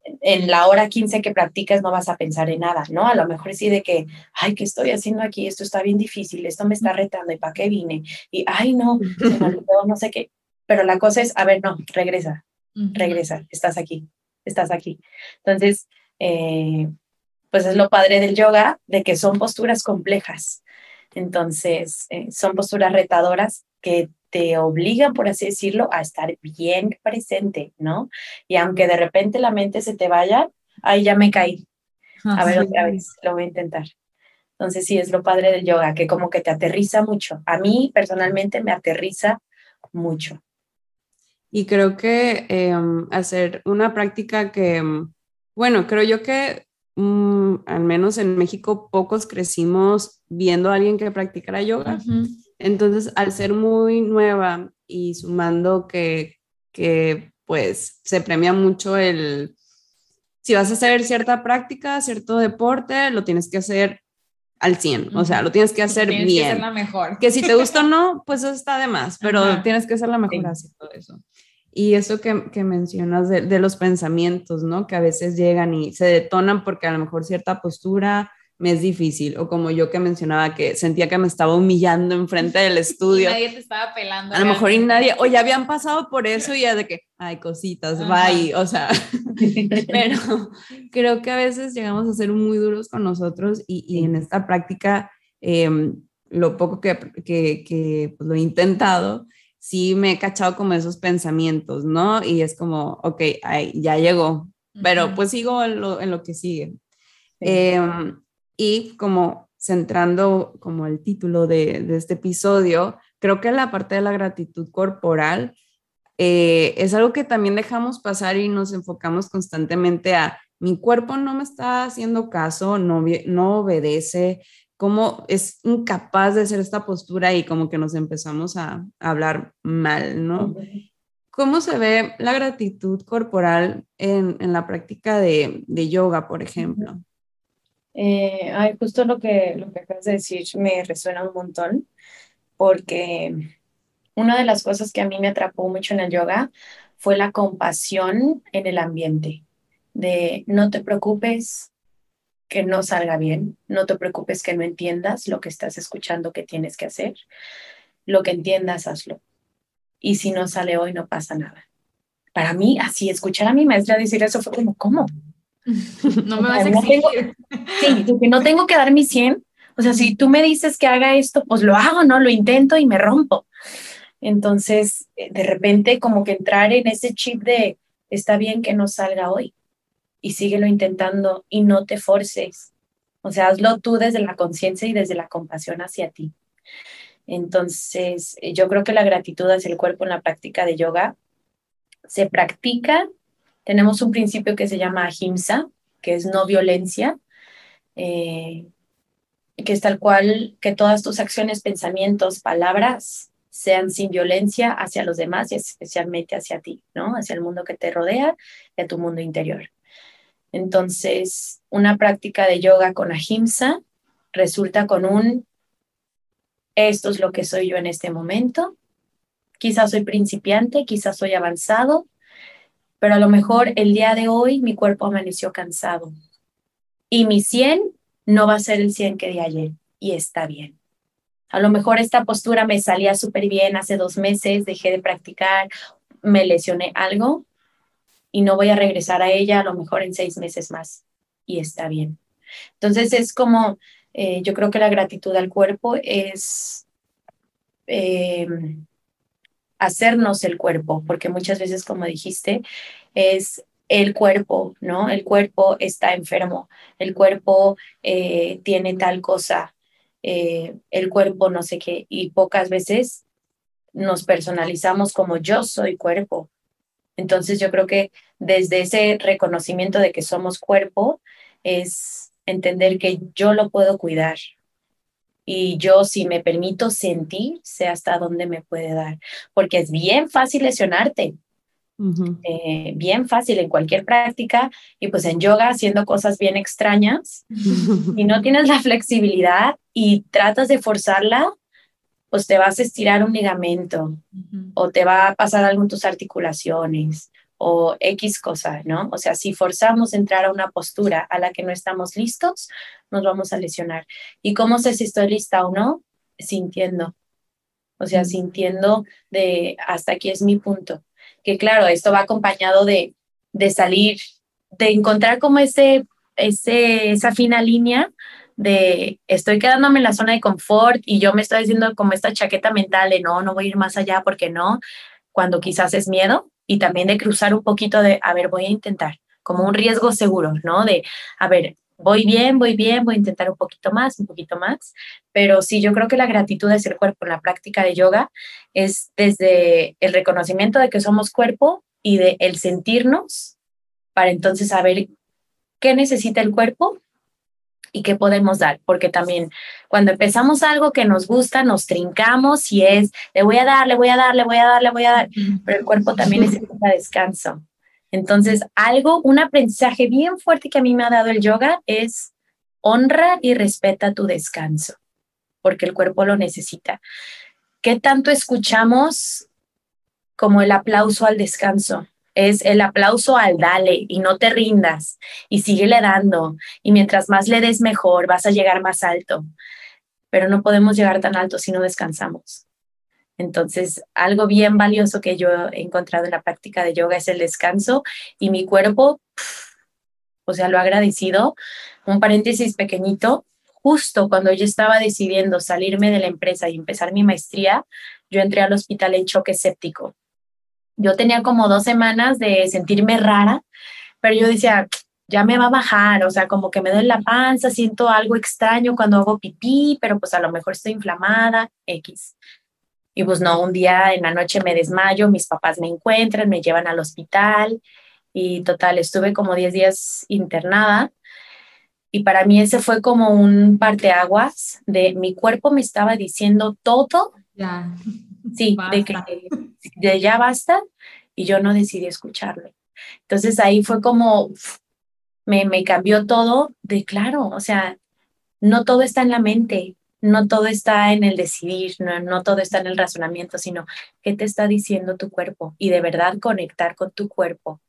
en la hora 15 que practicas no vas a pensar en nada, ¿no? A lo mejor sí de que, ay, ¿qué estoy haciendo aquí? Esto está bien difícil, esto me está retando, ¿y para qué vine? Y, ay, no, se me (laughs) olvidó, no sé qué. Pero la cosa es, a ver, no, regresa, regresa, estás aquí, estás aquí. Entonces, eh, pues es lo padre del yoga, de que son posturas complejas. Entonces, eh, son posturas retadoras que te obligan, por así decirlo, a estar bien presente, ¿no? Y aunque de repente la mente se te vaya, ahí ya me caí. A ver, otra vez, lo voy a intentar. Entonces, sí, es lo padre del yoga, que como que te aterriza mucho. A mí personalmente me aterriza mucho. Y creo que em, hacer una práctica que, em, bueno, creo yo que mm, al menos en México pocos crecimos viendo a alguien que practicara yoga. Entonces, al ser muy nueva y sumando que, que pues se premia mucho el, si vas a hacer cierta práctica, cierto deporte, lo tienes que hacer al 100, o sea, lo tienes que hacer tienes bien. Que ser la mejor. Que si te gusta o no, pues eso está de más, pero tienes que ser la mejor así todo eso. Y eso que, que mencionas de, de, los pensamientos, ¿no? Que a veces llegan y se detonan porque a lo mejor cierta postura me es difícil, o como yo que mencionaba que sentía que me estaba humillando enfrente del (laughs) estudio. Y nadie te estaba pelando. A lo mejor y nadie, o ya habían pasado por eso y ya de que, ay, cositas, bye, o sea, (laughs) pero creo que a veces llegamos a ser muy duros con nosotros y, y en esta práctica, em, lo poco que, que, que pues, lo he intentado, sí me he cachado como esos pensamientos, ¿no? Y es como, ok, ay, ya llegó, pero pues sigo en lo, en lo que sigue. Eh, y como centrando como el título de, de este episodio, creo que la parte de la gratitud corporal eh, es algo que también dejamos pasar y nos enfocamos constantemente a mi cuerpo no me está haciendo caso, no, no obedece, cómo es incapaz de hacer esta postura y como que nos empezamos a, a hablar mal, ¿no? ¿Cómo se ve la gratitud corporal en, en la práctica de, de yoga, por ejemplo? Eh, ay, justo lo que, lo que acabas de decir me resuena un montón, porque una de las cosas que a mí me atrapó mucho en el yoga fue la compasión en el ambiente, de no te preocupes que no salga bien, no te preocupes que no entiendas lo que estás escuchando que tienes que hacer, lo que entiendas, hazlo. y si no sale hoy no pasa nada. Para mí, así, escuchar a mi maestra decir eso fue como, ¿cómo? (laughs) No me vas a exigir. sí, que no tengo que dar mi 100. O sea, si tú me dices que haga esto, pues lo hago, ¿no? Lo intento y me rompo. Entonces, eh, de repente, como que entrar en ese chip de, está bien que no salga hoy y síguelo intentando y no te forces. O sea, hazlo tú desde la conciencia y desde la compasión hacia ti. Entonces, eh, yo creo que la gratitud hacia el cuerpo en la práctica de yoga se practica. Tenemos un principio que se llama ahimsa, que es no violencia, eh, que es tal cual que todas tus acciones, pensamientos, palabras sean sin violencia hacia los demás y especialmente hacia ti, ¿no? Hacia el mundo que te rodea y a tu mundo interior. Entonces, una práctica de yoga con ahimsa resulta con un, esto es lo que soy yo en este momento, quizás soy principiante, quizás soy avanzado, pero a lo mejor el día de hoy mi cuerpo amaneció cansado y mi 100 no va a ser el 100 que di ayer y está bien. A lo mejor esta postura me salía súper bien hace dos meses, dejé de practicar, me lesioné algo y no voy a regresar a ella a lo mejor en seis meses más y está bien. Entonces es como, eh, yo creo que la gratitud al cuerpo es eh, hacernos el cuerpo, porque muchas veces, como dijiste, es el cuerpo, ¿no? El cuerpo está enfermo, el cuerpo eh, tiene tal cosa, eh, el cuerpo no sé qué, y pocas veces nos personalizamos como yo soy cuerpo. Entonces yo creo que desde ese reconocimiento de que somos cuerpo es entender que yo lo puedo cuidar, y yo si me permito sentir, sé hasta dónde me puede dar, porque es bien fácil lesionarte, eh, bien fácil en cualquier práctica y pues en yoga haciendo cosas bien extrañas. (laughs) Y no tienes la flexibilidad y tratas de forzarla, pues te vas a estirar un ligamento o te va a pasar algo en tus articulaciones o X cosa, ¿no? O sea, si forzamos entrar a una postura a la que no estamos listos, nos vamos a lesionar. ¿Y cómo sé si estoy lista o no? Sintiendo. O sea, sintiendo de hasta aquí es mi punto. Que claro, esto va acompañado de, de salir, de encontrar como ese, ese, esa fina línea de estoy quedándome en la zona de confort y yo me estoy haciendo como esta chaqueta mental de no, no voy a ir más allá porque no, cuando quizás es miedo y también de cruzar un poquito de, a ver, voy a intentar, como un riesgo seguro, ¿no? De, a ver, voy bien, voy bien, voy a intentar un poquito más, un poquito más, pero sí, yo creo que la gratitud de ser cuerpo en la práctica de yoga es desde el reconocimiento de que somos cuerpo y de el sentirnos para entonces saber qué necesita el cuerpo y qué podemos dar, porque también cuando empezamos algo que nos gusta, nos trincamos y es, le voy a dar, le voy a dar, le voy a dar, le voy a dar, pero el cuerpo también necesita descanso. Entonces, algo, un aprendizaje bien fuerte que a mí me ha dado el yoga es honra y respeta tu descanso, porque el cuerpo lo necesita. ¿Qué tanto escuchamos como el aplauso al descanso? Es el aplauso al dale y no te rindas y síguele dando y mientras más le des mejor vas a llegar más alto, pero no podemos llegar tan alto si no descansamos. Entonces, algo bien valioso que yo he encontrado en la práctica de yoga es el descanso y mi cuerpo, o sea, lo ha agradecido. Un paréntesis pequeñito, justo cuando yo estaba decidiendo salirme de la empresa y empezar mi maestría, yo entré al hospital en choque séptico yo tenía como dos semanas de sentirme rara, pero yo decía, ya me va a bajar, o sea, como que me duele la panza, siento algo extraño cuando hago pipí, pero pues a lo mejor estoy inflamada, X. Y pues no, un día en la noche me desmayo, mis papás me encuentran, me llevan al hospital y total, estuve como 10 días internada. Y para mí ese fue como un parteaguas de mi cuerpo me estaba diciendo todo. Ya. Sí, de que (laughs) de ya basta y yo no decidí escucharlo. Entonces ahí fue como, me, me cambió todo de claro, o sea, no todo está en la mente, no todo está en el decidir, no, no, todo está en el razonamiento, sino qué te está diciendo tu cuerpo y de verdad conectar con tu cuerpo.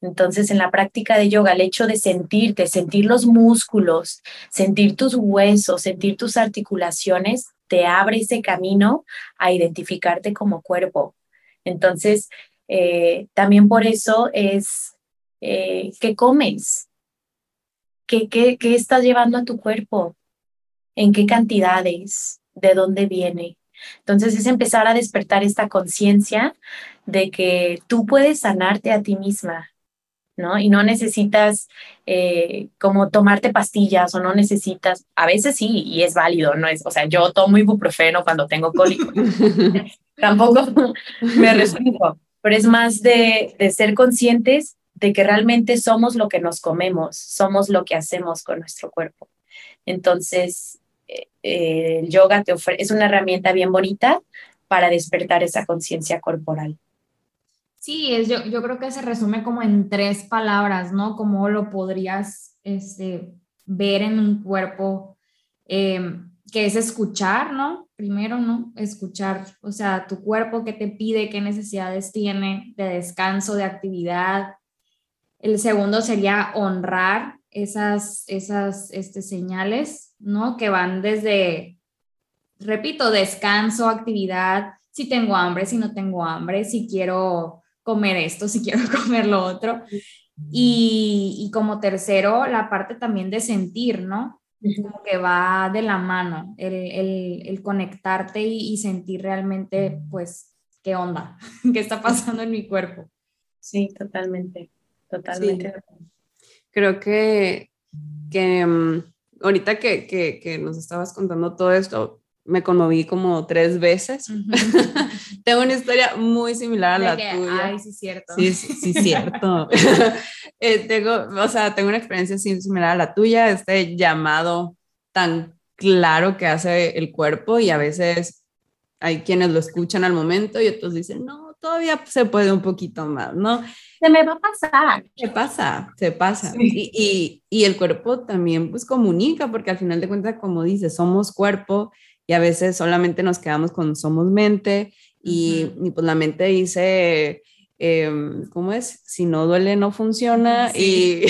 Entonces, en la práctica de yoga, el hecho de sentirte, sentir los músculos, sentir tus huesos, sentir tus articulaciones, te abre ese camino a identificarte como cuerpo. Entonces, eh, también por eso es eh, qué comes, ¿Qué, qué, qué estás llevando a tu cuerpo, en qué cantidades, de dónde viene. Entonces es empezar a despertar esta conciencia de que tú puedes sanarte a ti misma, ¿no? Y no necesitas eh, como tomarte pastillas o no necesitas, a veces sí, y es válido, ¿no? Es, o sea, yo tomo ibuprofeno cuando tengo cólico. (laughs) Tampoco me resulta, pero es más de, de ser conscientes de que realmente somos lo que nos comemos, somos lo que hacemos con nuestro cuerpo. Entonces, eh, el yoga te es una herramienta bien bonita para despertar esa conciencia corporal. Sí, es, yo, yo creo que se resume como en tres palabras, ¿no? Cómo lo podrías este, ver en un cuerpo, em, que es escuchar, ¿no? Primero, ¿no? Escuchar, o sea, tu cuerpo que te pide, qué necesidades tiene de descanso, de actividad. El segundo sería honrar esas, esas este, señales, ¿no? Que van desde, repito, descanso, actividad, si tengo hambre, si no tengo hambre, si quiero comer esto, si quiero (laughs) comer lo otro. Y, como tercero, la parte también de sentir, ¿no? Como que va de la mano, el, conectarte y, sentir realmente, pues, qué onda, (laughs) qué está pasando en mi cuerpo. Sí, totalmente, totalmente. Creo que, que mm, ahorita que, que, que, nos estabas contando todo esto, me conmoví como tres veces. (laughs) tengo una historia muy similar a la tuya. Ay, sí, cierto. Sí, sí, cierto. (laughs) Eh, tengo, o sea, tengo una experiencia similar a la tuya, este llamado tan claro que hace el cuerpo y a veces hay quienes lo escuchan al momento y otros dicen, no, todavía se puede un poquito más, ¿no? Se me va a pasar. Se pasa, se pasa. Y, y, y, el cuerpo también pues comunica, porque al final de cuentas, como dices, somos cuerpo y a veces solamente nos quedamos con somos mente y, pues la mente dice, em, ¿cómo es? Si no duele, no funciona y...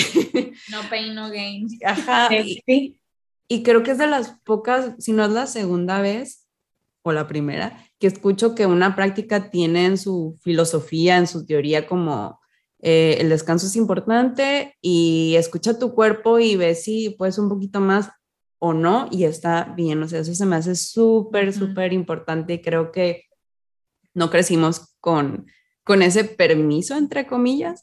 no pain, no gain. (laughs) Ajá. Y, y creo que es de las pocas, si no es la segunda vez o la primera, que escucho que una práctica tiene en su filosofía, en su teoría como eh, el descanso es importante y escucha tu cuerpo y ve si puedes un poquito más o no y está bien. O sea, eso se me hace súper, súper importante y creo que no crecimos con, con ese permiso, entre comillas.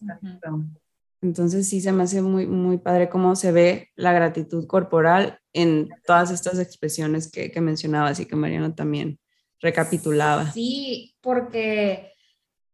Entonces sí se me hace muy, muy padre cómo se ve la gratitud corporal en todas estas expresiones que, que mencionabas y que Mariana también recapitulaba. Sí, porque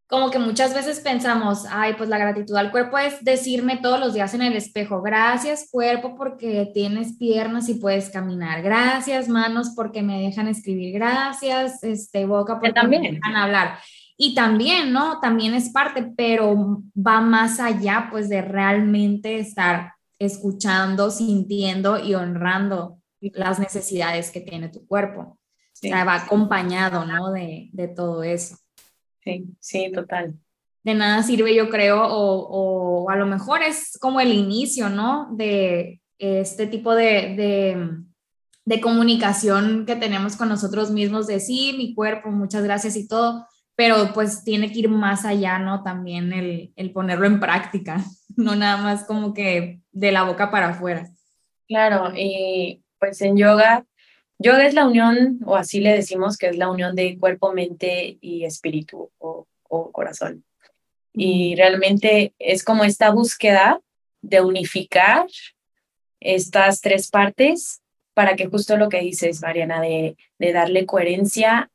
como que muchas veces pensamos, ay, pues la gratitud al cuerpo es decirme todos los días en el espejo, gracias cuerpo porque tienes piernas y puedes caminar, gracias manos porque me dejan escribir, gracias este, boca porque también. me dejan hablar. Y también, ¿no? También es parte, pero va más allá pues de realmente estar escuchando, sintiendo y honrando las necesidades que tiene tu cuerpo. O sea, va acompañado, ¿no? De, de todo eso. Sí, sí, total. De nada sirve, yo creo, o, a lo mejor es como el inicio, ¿no? De este tipo de, de, comunicación que tenemos con nosotros mismos, de sí, mi cuerpo, muchas gracias y todo, pero pues tiene que ir más allá, ¿no? También el, el ponerlo en práctica, (laughs) no nada más como que de la boca para afuera. Claro, y pues en yoga Yoga es la unión, o así le decimos que es la unión de cuerpo, mente y espíritu o, corazón. Y realmente es como esta búsqueda de unificar estas tres partes para que justo lo que dices, Mariana, de, de darle coherencia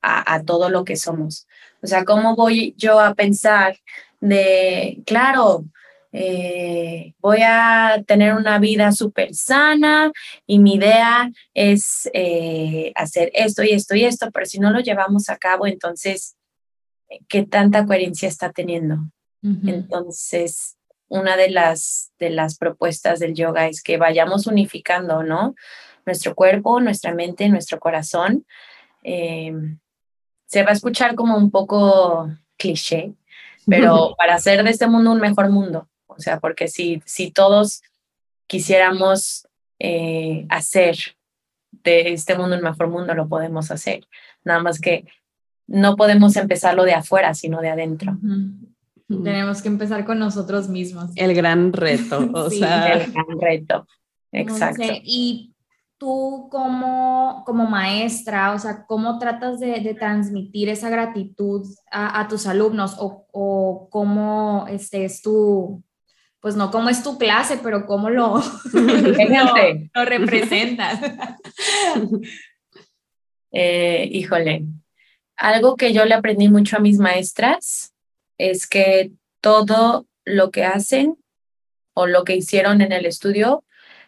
a, a, todo lo que somos. O sea, ¿cómo voy yo a pensar de, claro, eh, voy a tener una vida súper sana y mi idea es eh, hacer esto y esto y esto, pero si no lo llevamos a cabo, entonces, ¿qué tanta coherencia está teniendo? Entonces, una de las, de las propuestas del yoga es que vayamos unificando, ¿no? Nuestro cuerpo, nuestra mente, nuestro corazón. Em, se va a escuchar como un poco cliché, pero (laughs) para hacer de este mundo un mejor mundo. O sea, porque si, si todos quisiéramos eh, hacer de este mundo un mejor mundo, lo podemos hacer. Nada más que no podemos empezarlo de afuera, sino de adentro. Tenemos que empezar con nosotros mismos. El gran reto, o (laughs) sea. El gran reto, exacto. y tú como, como maestra, o sea, ¿cómo tratas de, transmitir esa gratitud a, tus alumnos o, o cómo este, es tu, pues no cómo es tu clase, pero cómo lo, (laughs) lo, representas? (laughs) Eh, híjole, algo que yo le aprendí mucho a mis maestras es que todo lo que hacen o lo que hicieron en el estudio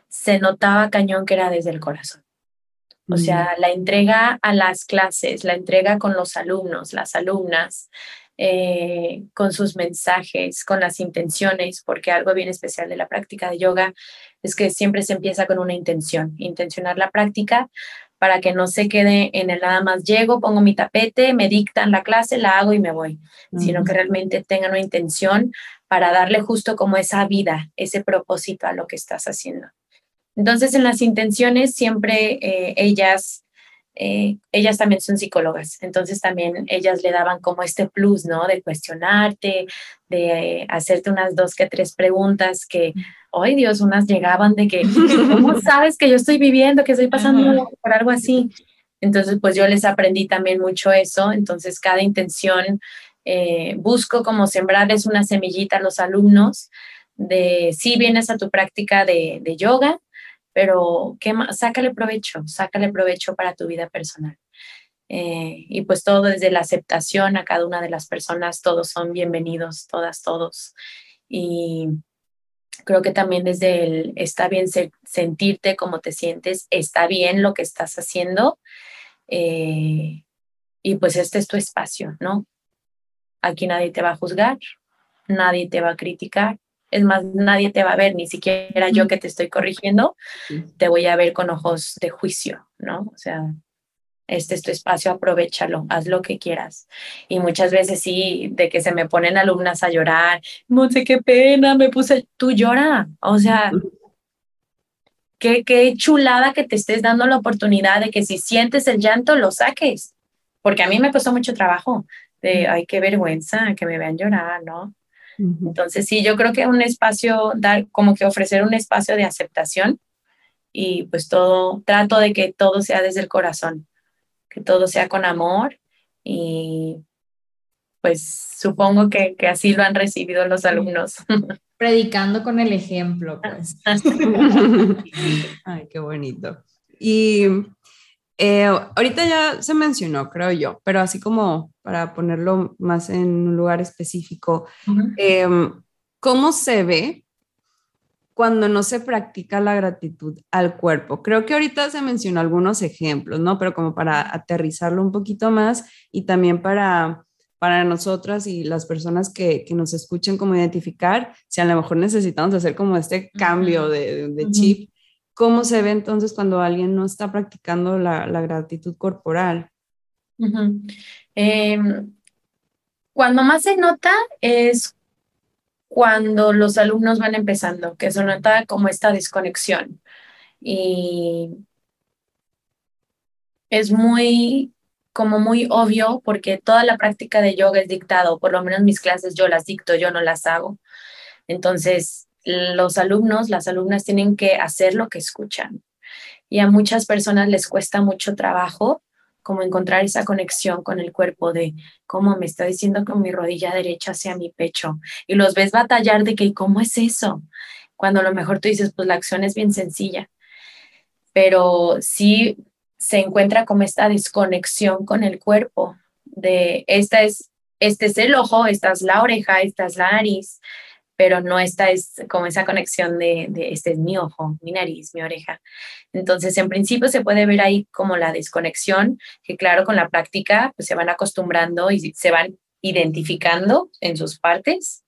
se notaba cañón que era desde el corazón. O sea, la entrega a las clases, la entrega con los alumnos, las alumnas, eh, con sus mensajes, con las intenciones, porque algo bien especial de la práctica de yoga es que siempre se empieza con una intención, intencionar la práctica para que no se quede en el nada más llego, pongo mi tapete, me dictan la clase, la hago y me voy, sino que realmente tengan una intención para darle justo como esa vida, ese propósito a lo que estás haciendo. Entonces, en las intenciones siempre eh, ellas, eh, ellas también son psicólogas, entonces también ellas le daban como este plus, ¿no? De cuestionarte, de hacerte unas dos que tres preguntas que ay Dios, unas llegaban de que, ¿cómo (laughs) sabes que yo estoy viviendo, que estoy pasando por algo así? Entonces, pues yo les aprendí también mucho eso. Entonces, cada intención eh, busco como sembrarles una semillita a los alumnos de si vienes a tu práctica de, yoga, pero ¿qué más? sácale provecho, sácale provecho para tu vida personal. Eh, y pues todo desde la aceptación a cada una de las personas, todos son bienvenidos, todas, todos. Y Creo que también desde el está bien sentirte como te sientes, está bien lo que estás haciendo. Eh, y pues este es tu espacio, ¿no? Aquí nadie te va a juzgar, nadie te va a criticar, es más, nadie te va a ver, ni siquiera yo que te estoy corrigiendo, te voy a ver con ojos de juicio, ¿no? O sea, este es tu espacio, aprovechalo, haz lo que quieras. Y muchas veces sí, de que se me ponen alumnas a llorar, no sé qué pena, me puse, tú llora, o sea, qué, qué chulada que te estés dando la oportunidad de que si sientes el llanto, lo saques, porque a mí me costó mucho trabajo, de, ay, qué vergüenza que me vean llorar, ¿no? Entonces, sí, yo creo que un espacio, dar, como que ofrecer un espacio de aceptación y pues todo, trato de que todo sea desde el corazón que todo sea con amor y pues supongo que, que así lo han recibido los alumnos. (laughs) Predicando con el ejemplo, pues. (laughs) (laughs) Ay, qué bonito. Y eh, ahorita ya se mencionó, creo yo, pero así como para ponerlo más en un lugar específico, em, ¿cómo se ve cuando no se practica la gratitud al cuerpo. Creo que ahorita se mencionó algunos ejemplos, ¿no? Pero como para aterrizarlo un poquito más y también para, para nosotras y las personas que, que nos escuchen como identificar si a lo mejor necesitamos hacer como este cambio de, de chip. ¿Cómo se ve entonces cuando alguien no está practicando la, gratitud corporal? Em, cuando más se nota es cuando los alumnos van empezando, que se nota como esta desconexión. Y es muy, como muy obvio, porque toda la práctica de yoga es dictado, por lo menos mis clases yo las dicto, yo no las hago. Entonces, los alumnos, las alumnas tienen que hacer lo que escuchan. Y a muchas personas les cuesta mucho trabajo como encontrar esa conexión con el cuerpo de cómo me está diciendo con mi rodilla derecha hacia mi pecho. Y los ves batallar de que cómo es eso, cuando a lo mejor tú dices, pues la acción es bien sencilla, pero sí se encuentra como esta desconexión con el cuerpo de esta es este es el ojo, esta es la oreja, esta es la nariz, pero no esta es como esa conexión de, este es mi ojo, mi nariz, mi oreja. Entonces, en principio se puede ver ahí como la desconexión, que claro, con la práctica pues se van acostumbrando y se van identificando en sus partes.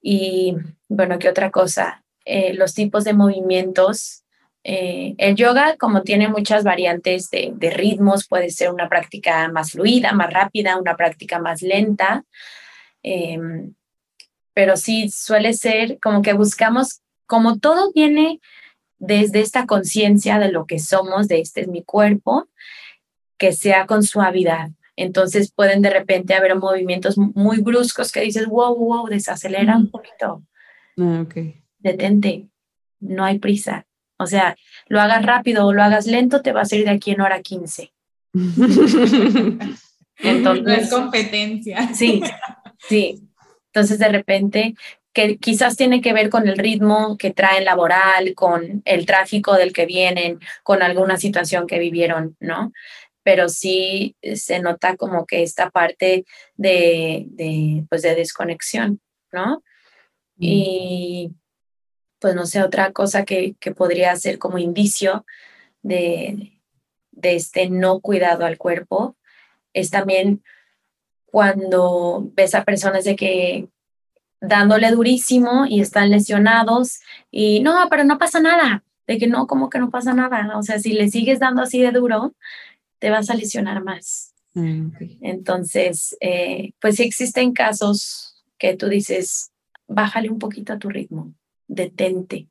Y bueno, ¿qué otra cosa? Eh, los tipos de movimientos. Eh, el yoga, como tiene muchas variantes de, de, ritmos, puede ser una práctica más fluida, más rápida, una práctica más lenta. Em, pero sí suele ser como que buscamos, como todo viene desde esta conciencia de lo que somos, de este es mi cuerpo, que sea con suavidad, Entonces pueden de repente haber movimientos muy bruscos que dices, wow, wow, desacelera un poquito. Ah, Detente, no hay prisa. O sea, lo hagas rápido o lo hagas lento, te vas a ir de aquí en hora 15. (laughs) Entonces, no es competencia. Sí, sí. Entonces, de repente, que quizás tiene que ver con el ritmo que traen laboral, con el tráfico del que vienen, con alguna situación que vivieron, ¿no? Pero sí se nota como que esta parte de, de pues de desconexión, ¿no? Mm. Y pues no sé, otra cosa que, que podría ser como indicio de, de este no cuidado al cuerpo es también cuando ves a personas de que dándole durísimo y están lesionados y no, pero no pasa nada, de que no, como que no pasa nada, o sea, si le sigues dando así de duro, te vas a lesionar más. Mm, Entonces, eh, pues sí existen casos que tú dices, bájale un poquito a tu ritmo, detente,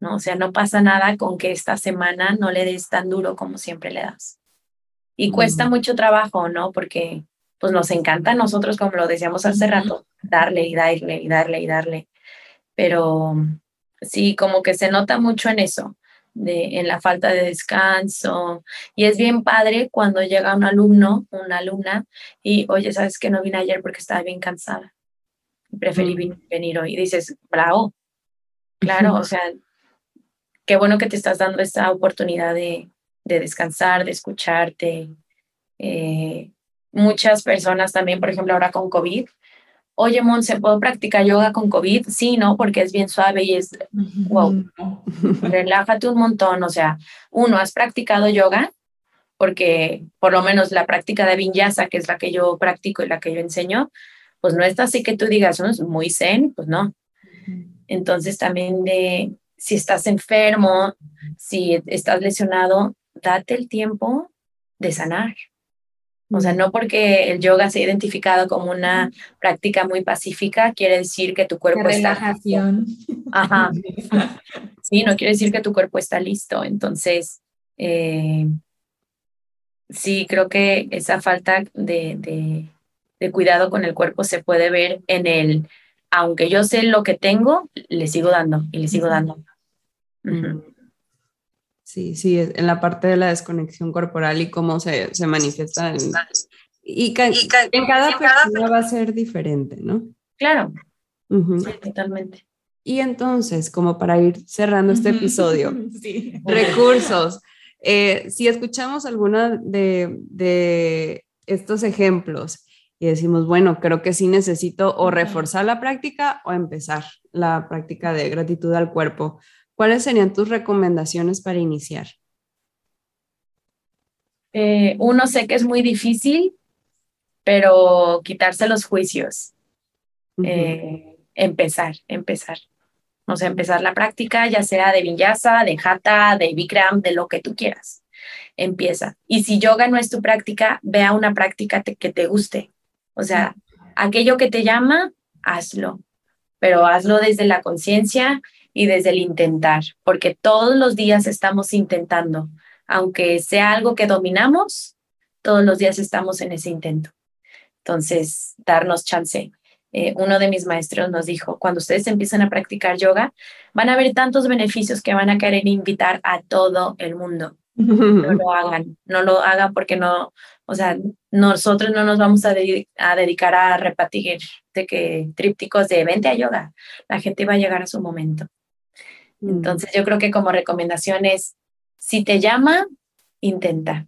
¿no? O sea, no pasa nada con que esta semana no le des tan duro como siempre le das. Y cuesta mucho trabajo, ¿no? Porque pues nos encanta a nosotros, como lo decíamos hace rato, darle y darle y darle y darle. Pero sí, como que se nota mucho en eso, de, en la falta de descanso. Y es bien padre cuando llega un alumno, una alumna, y oye, ¿sabes que no vine ayer porque estaba bien cansada? Preferí venir hoy. Y dices, bravo. Claro, o sea, qué bueno que te estás dando esta oportunidad de, de descansar, de escucharte. Eh, muchas personas también, por ejemplo, ahora con COVID. Oye, ¿se ¿puedo practicar yoga con COVID? Sí, ¿no? Porque es bien suave y es, wow, (laughs) relájate un montón. O sea, uno, ¿has practicado yoga? Porque por lo menos la práctica de vinyasa, que es la que yo practico y la que yo enseño, pues no está así que tú digas, es muy zen, pues no. Entonces también de, si estás enfermo, si estás lesionado, date el tiempo de sanar. O sea, no porque el yoga se ha identificado como una práctica muy pacífica, quiere decir que tu cuerpo está... Relajación. Ajá. (laughs) Sí, no quiere decir que tu cuerpo está listo. Entonces, eh, sí, creo que esa falta de, de, cuidado con el cuerpo se puede ver en el, aunque yo sé lo que tengo, le sigo dando y le sigo dando. Sí, sí, en la parte de la desconexión corporal y cómo se, se manifiesta. En, y, en cada persona va a ser diferente, ¿no? Claro, totalmente. Y entonces, como para ir cerrando este episodio, (laughs) recursos. Eh, si escuchamos alguna de, de estos ejemplos y decimos, bueno, creo que sí necesito o reforzar la práctica o empezar la práctica de gratitud al cuerpo. ¿Cuáles serían tus recomendaciones para iniciar? Eh, uno sé que es muy difícil, pero quitarse los juicios. Eh, empezar, empezar. O sea, empezar la práctica, ya sea de vinyasa, de hatha, de bikram, de lo que tú quieras. Empieza. Y si yoga no es tu práctica, vea una práctica que te guste. O sea, aquello que te llama, hazlo. Pero hazlo desde la conciencia y desde el intentar, porque todos los días estamos intentando, aunque sea algo que dominamos, todos los días estamos en ese intento. Entonces, darnos chance. Eh, uno de mis maestros nos dijo, cuando ustedes empiezan a practicar yoga, van a ver tantos beneficios que van a querer invitar a todo el mundo. No (laughs) lo hagan, no lo hagan porque no, o sea, nosotros no nos vamos a, a dedicar a repartir de que trípticos de vente a yoga. La gente va a llegar a su momento. Entonces yo creo que como recomendación es, si te llama, intenta.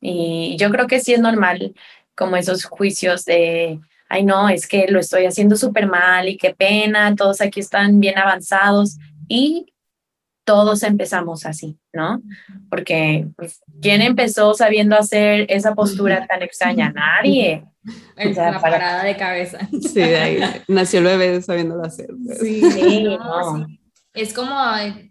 Y yo creo que sí es normal como esos juicios de, ay no, es que lo estoy haciendo súper mal y qué pena, todos aquí están bien avanzados y todos empezamos así, ¿no? Porque pues, ¿quién empezó sabiendo hacer esa postura tan extraña? Nadie. (laughs) la parada de cabeza. Sí, de ahí nació el bebé sabiéndolo hacer. Pues. Sí, sí, no es como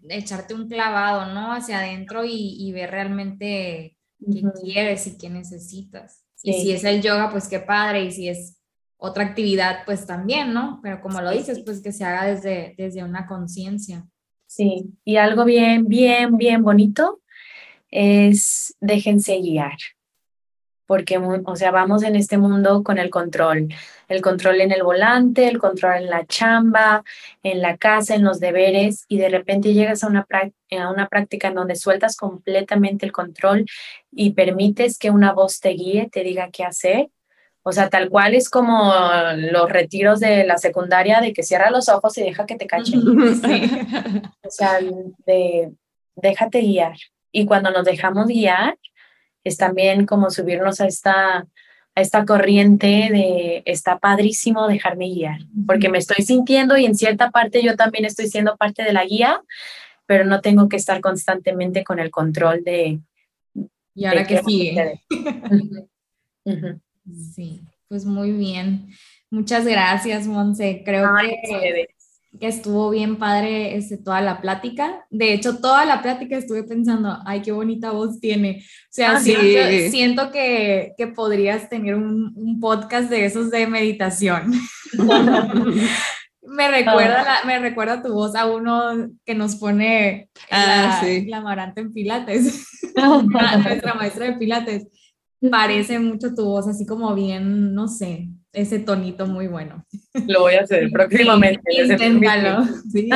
echarte un clavado, ¿no? Hacia adentro y, ver realmente qué quieres y qué necesitas. Y si es el yoga, pues qué padre, y si es otra actividad, pues también, ¿no? Pero como lo dices, pues que se haga desde, desde una conciencia. Sí, y algo bien, bien, bien bonito es déjense guiar. Porque, o sea, vamos en este mundo con el control, el control en el volante, el control en la chamba, en la casa, en los deberes, y de repente llegas a una, a una práctica en donde sueltas completamente el control y permites que una voz te guíe, te diga qué hacer. O sea, tal cual es como los retiros de la secundaria de que cierra los ojos y deja que te cachen. (laughs) O sea, de déjate guiar. Y cuando nos dejamos guiar, es también como subirnos a esta, a esta corriente de está padrísimo dejarme guiar, porque me estoy sintiendo y en cierta parte yo también estoy siendo parte de la guía, pero no tengo que estar constantemente con el control de... Y ahora que sigue. (laughs) Sí, pues muy bien. Muchas gracias, Monse. Creo que que estuvo bien padre este, toda la plática. De hecho, toda la plática estuve pensando, ay, qué bonita voz tiene. O sea, ah, siento, que, que, podrías tener un, un, podcast de esos de meditación. (laughs) me, recuerda la, me recuerda tu voz a uno que nos pone ah, la, la Amarante en Pilates, (laughs) (laughs) nuestra maestra de Pilates. Parece mucho tu voz, así como bien, no sé, ese tonito muy bueno. Lo voy a hacer próximamente. inténtalo. Sí.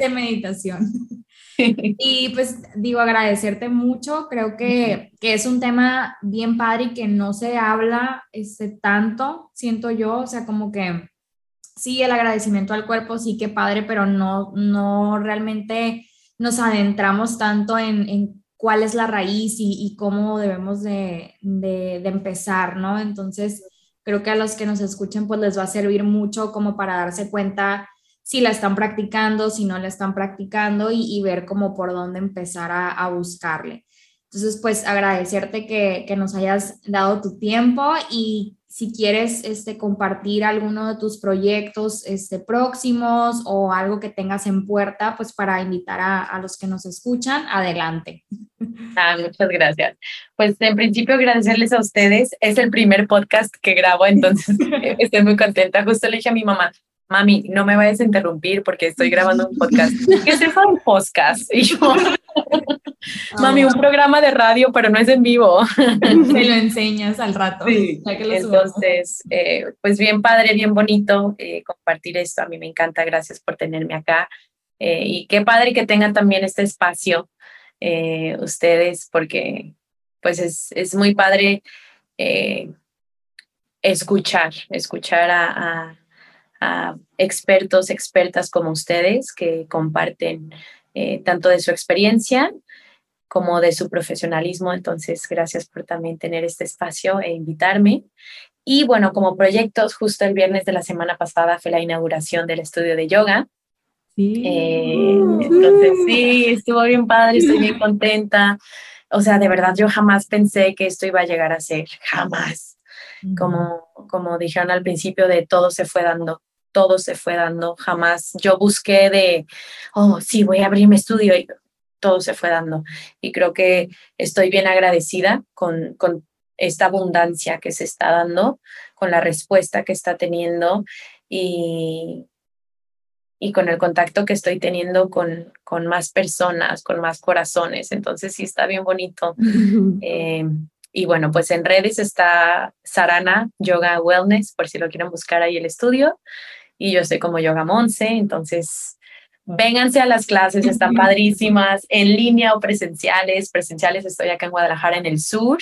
de meditación. Y pues digo, agradecerte mucho. Creo que, que, es un tema bien padre y que no se habla este, tanto, siento yo. O sea, como que sí, el agradecimiento al cuerpo, sí que padre, pero no, no realmente nos adentramos tanto en, en cuál es la raíz y, y cómo debemos de, de, de empezar, ¿no? Entonces, creo que a los que nos escuchen pues les va a servir mucho como para darse cuenta si la están practicando, si no la están practicando y, ver cómo por dónde empezar a, a buscarle. Entonces, pues agradecerte que, que, nos hayas dado tu tiempo y si quieres este, compartir alguno de tus proyectos este, próximos o algo que tengas en puerta, pues para invitar a, a los que nos escuchan, adelante. Ah, muchas gracias. Pues en principio agradecerles a ustedes. Es el primer podcast que grabo, entonces (laughs) estoy muy contenta. Justo le dije a mi mamá, mami, no me vayas a interrumpir porque estoy grabando un podcast. ¿Qué es eso un podcast? Y yo, (laughs) mami, un programa de radio, pero no es en vivo. (laughs) Se lo (laughs) enseñas al rato. Sí. Entonces, eh, pues bien padre, bien bonito eh, compartir esto. A mí me encanta. Gracias por tenerme acá. Eh, y qué padre que tengan también este espacio ustedes, porque pues es, es muy padre escuchar, escuchar a a expertos, expertas como ustedes que comparten eh, tanto de su experiencia como de su profesionalismo. Entonces, gracias por también tener este espacio e invitarme. Y bueno, como proyectos, justo el viernes de la semana pasada fue la inauguración del estudio de yoga. Sí. Eh, entonces, sí, estuvo bien padre, estoy bien contenta. O sea, de verdad, yo jamás pensé que esto iba a llegar a ser, jamás. Como, como dijeron al principio, de todo se fue dando todo se fue dando, jamás yo busqué de, oh, sí, voy a abrir mi estudio y todo se fue dando. Y creo que estoy bien agradecida con, con esta abundancia que se está dando, con la respuesta que está teniendo y, y con el contacto que estoy teniendo con, con más personas, con más corazones. Entonces sí está bien bonito. (laughs) Eh, y bueno, pues en redes está Sarana Yoga Wellness, por si lo quieren buscar ahí el estudio y yo soy como Yoga Monse, entonces vénganse a las clases, están padrísimas, en línea o presenciales. Presenciales estoy acá en Guadalajara en el sur,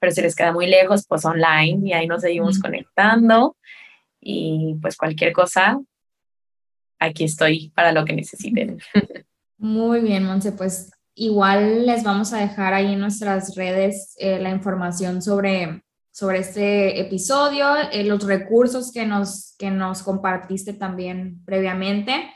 pero si les queda muy lejos, pues online y ahí nos seguimos conectando. Y pues cualquier cosa, aquí estoy para lo que necesiten. Muy bien, Monse, pues igual les vamos a dejar ahí en nuestras redes eh, la información sobre sobre este episodio, eh, los recursos que nos, que nos compartiste también previamente.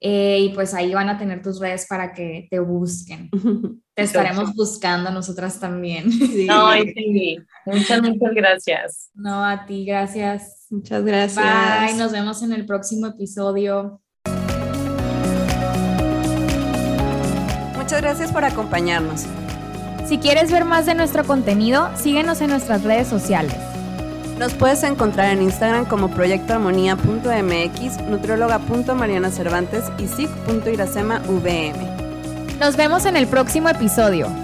Eh, y pues ahí van a tener tus redes para que te busquen. (laughs) Te estaremos buscando nosotras también. Sí. (laughs) sí. Muchas, muchas gracias. No, a ti, gracias. Muchas gracias. Bye, nos vemos en el próximo episodio. Muchas gracias por acompañarnos. Si quieres ver más de nuestro contenido, síguenos en nuestras redes sociales. Nos puedes encontrar en Instagram como proyectoarmonía.mx, nutrióloga.mariana Cervantes y sig.iracema.vm. Nos vemos en el próximo episodio.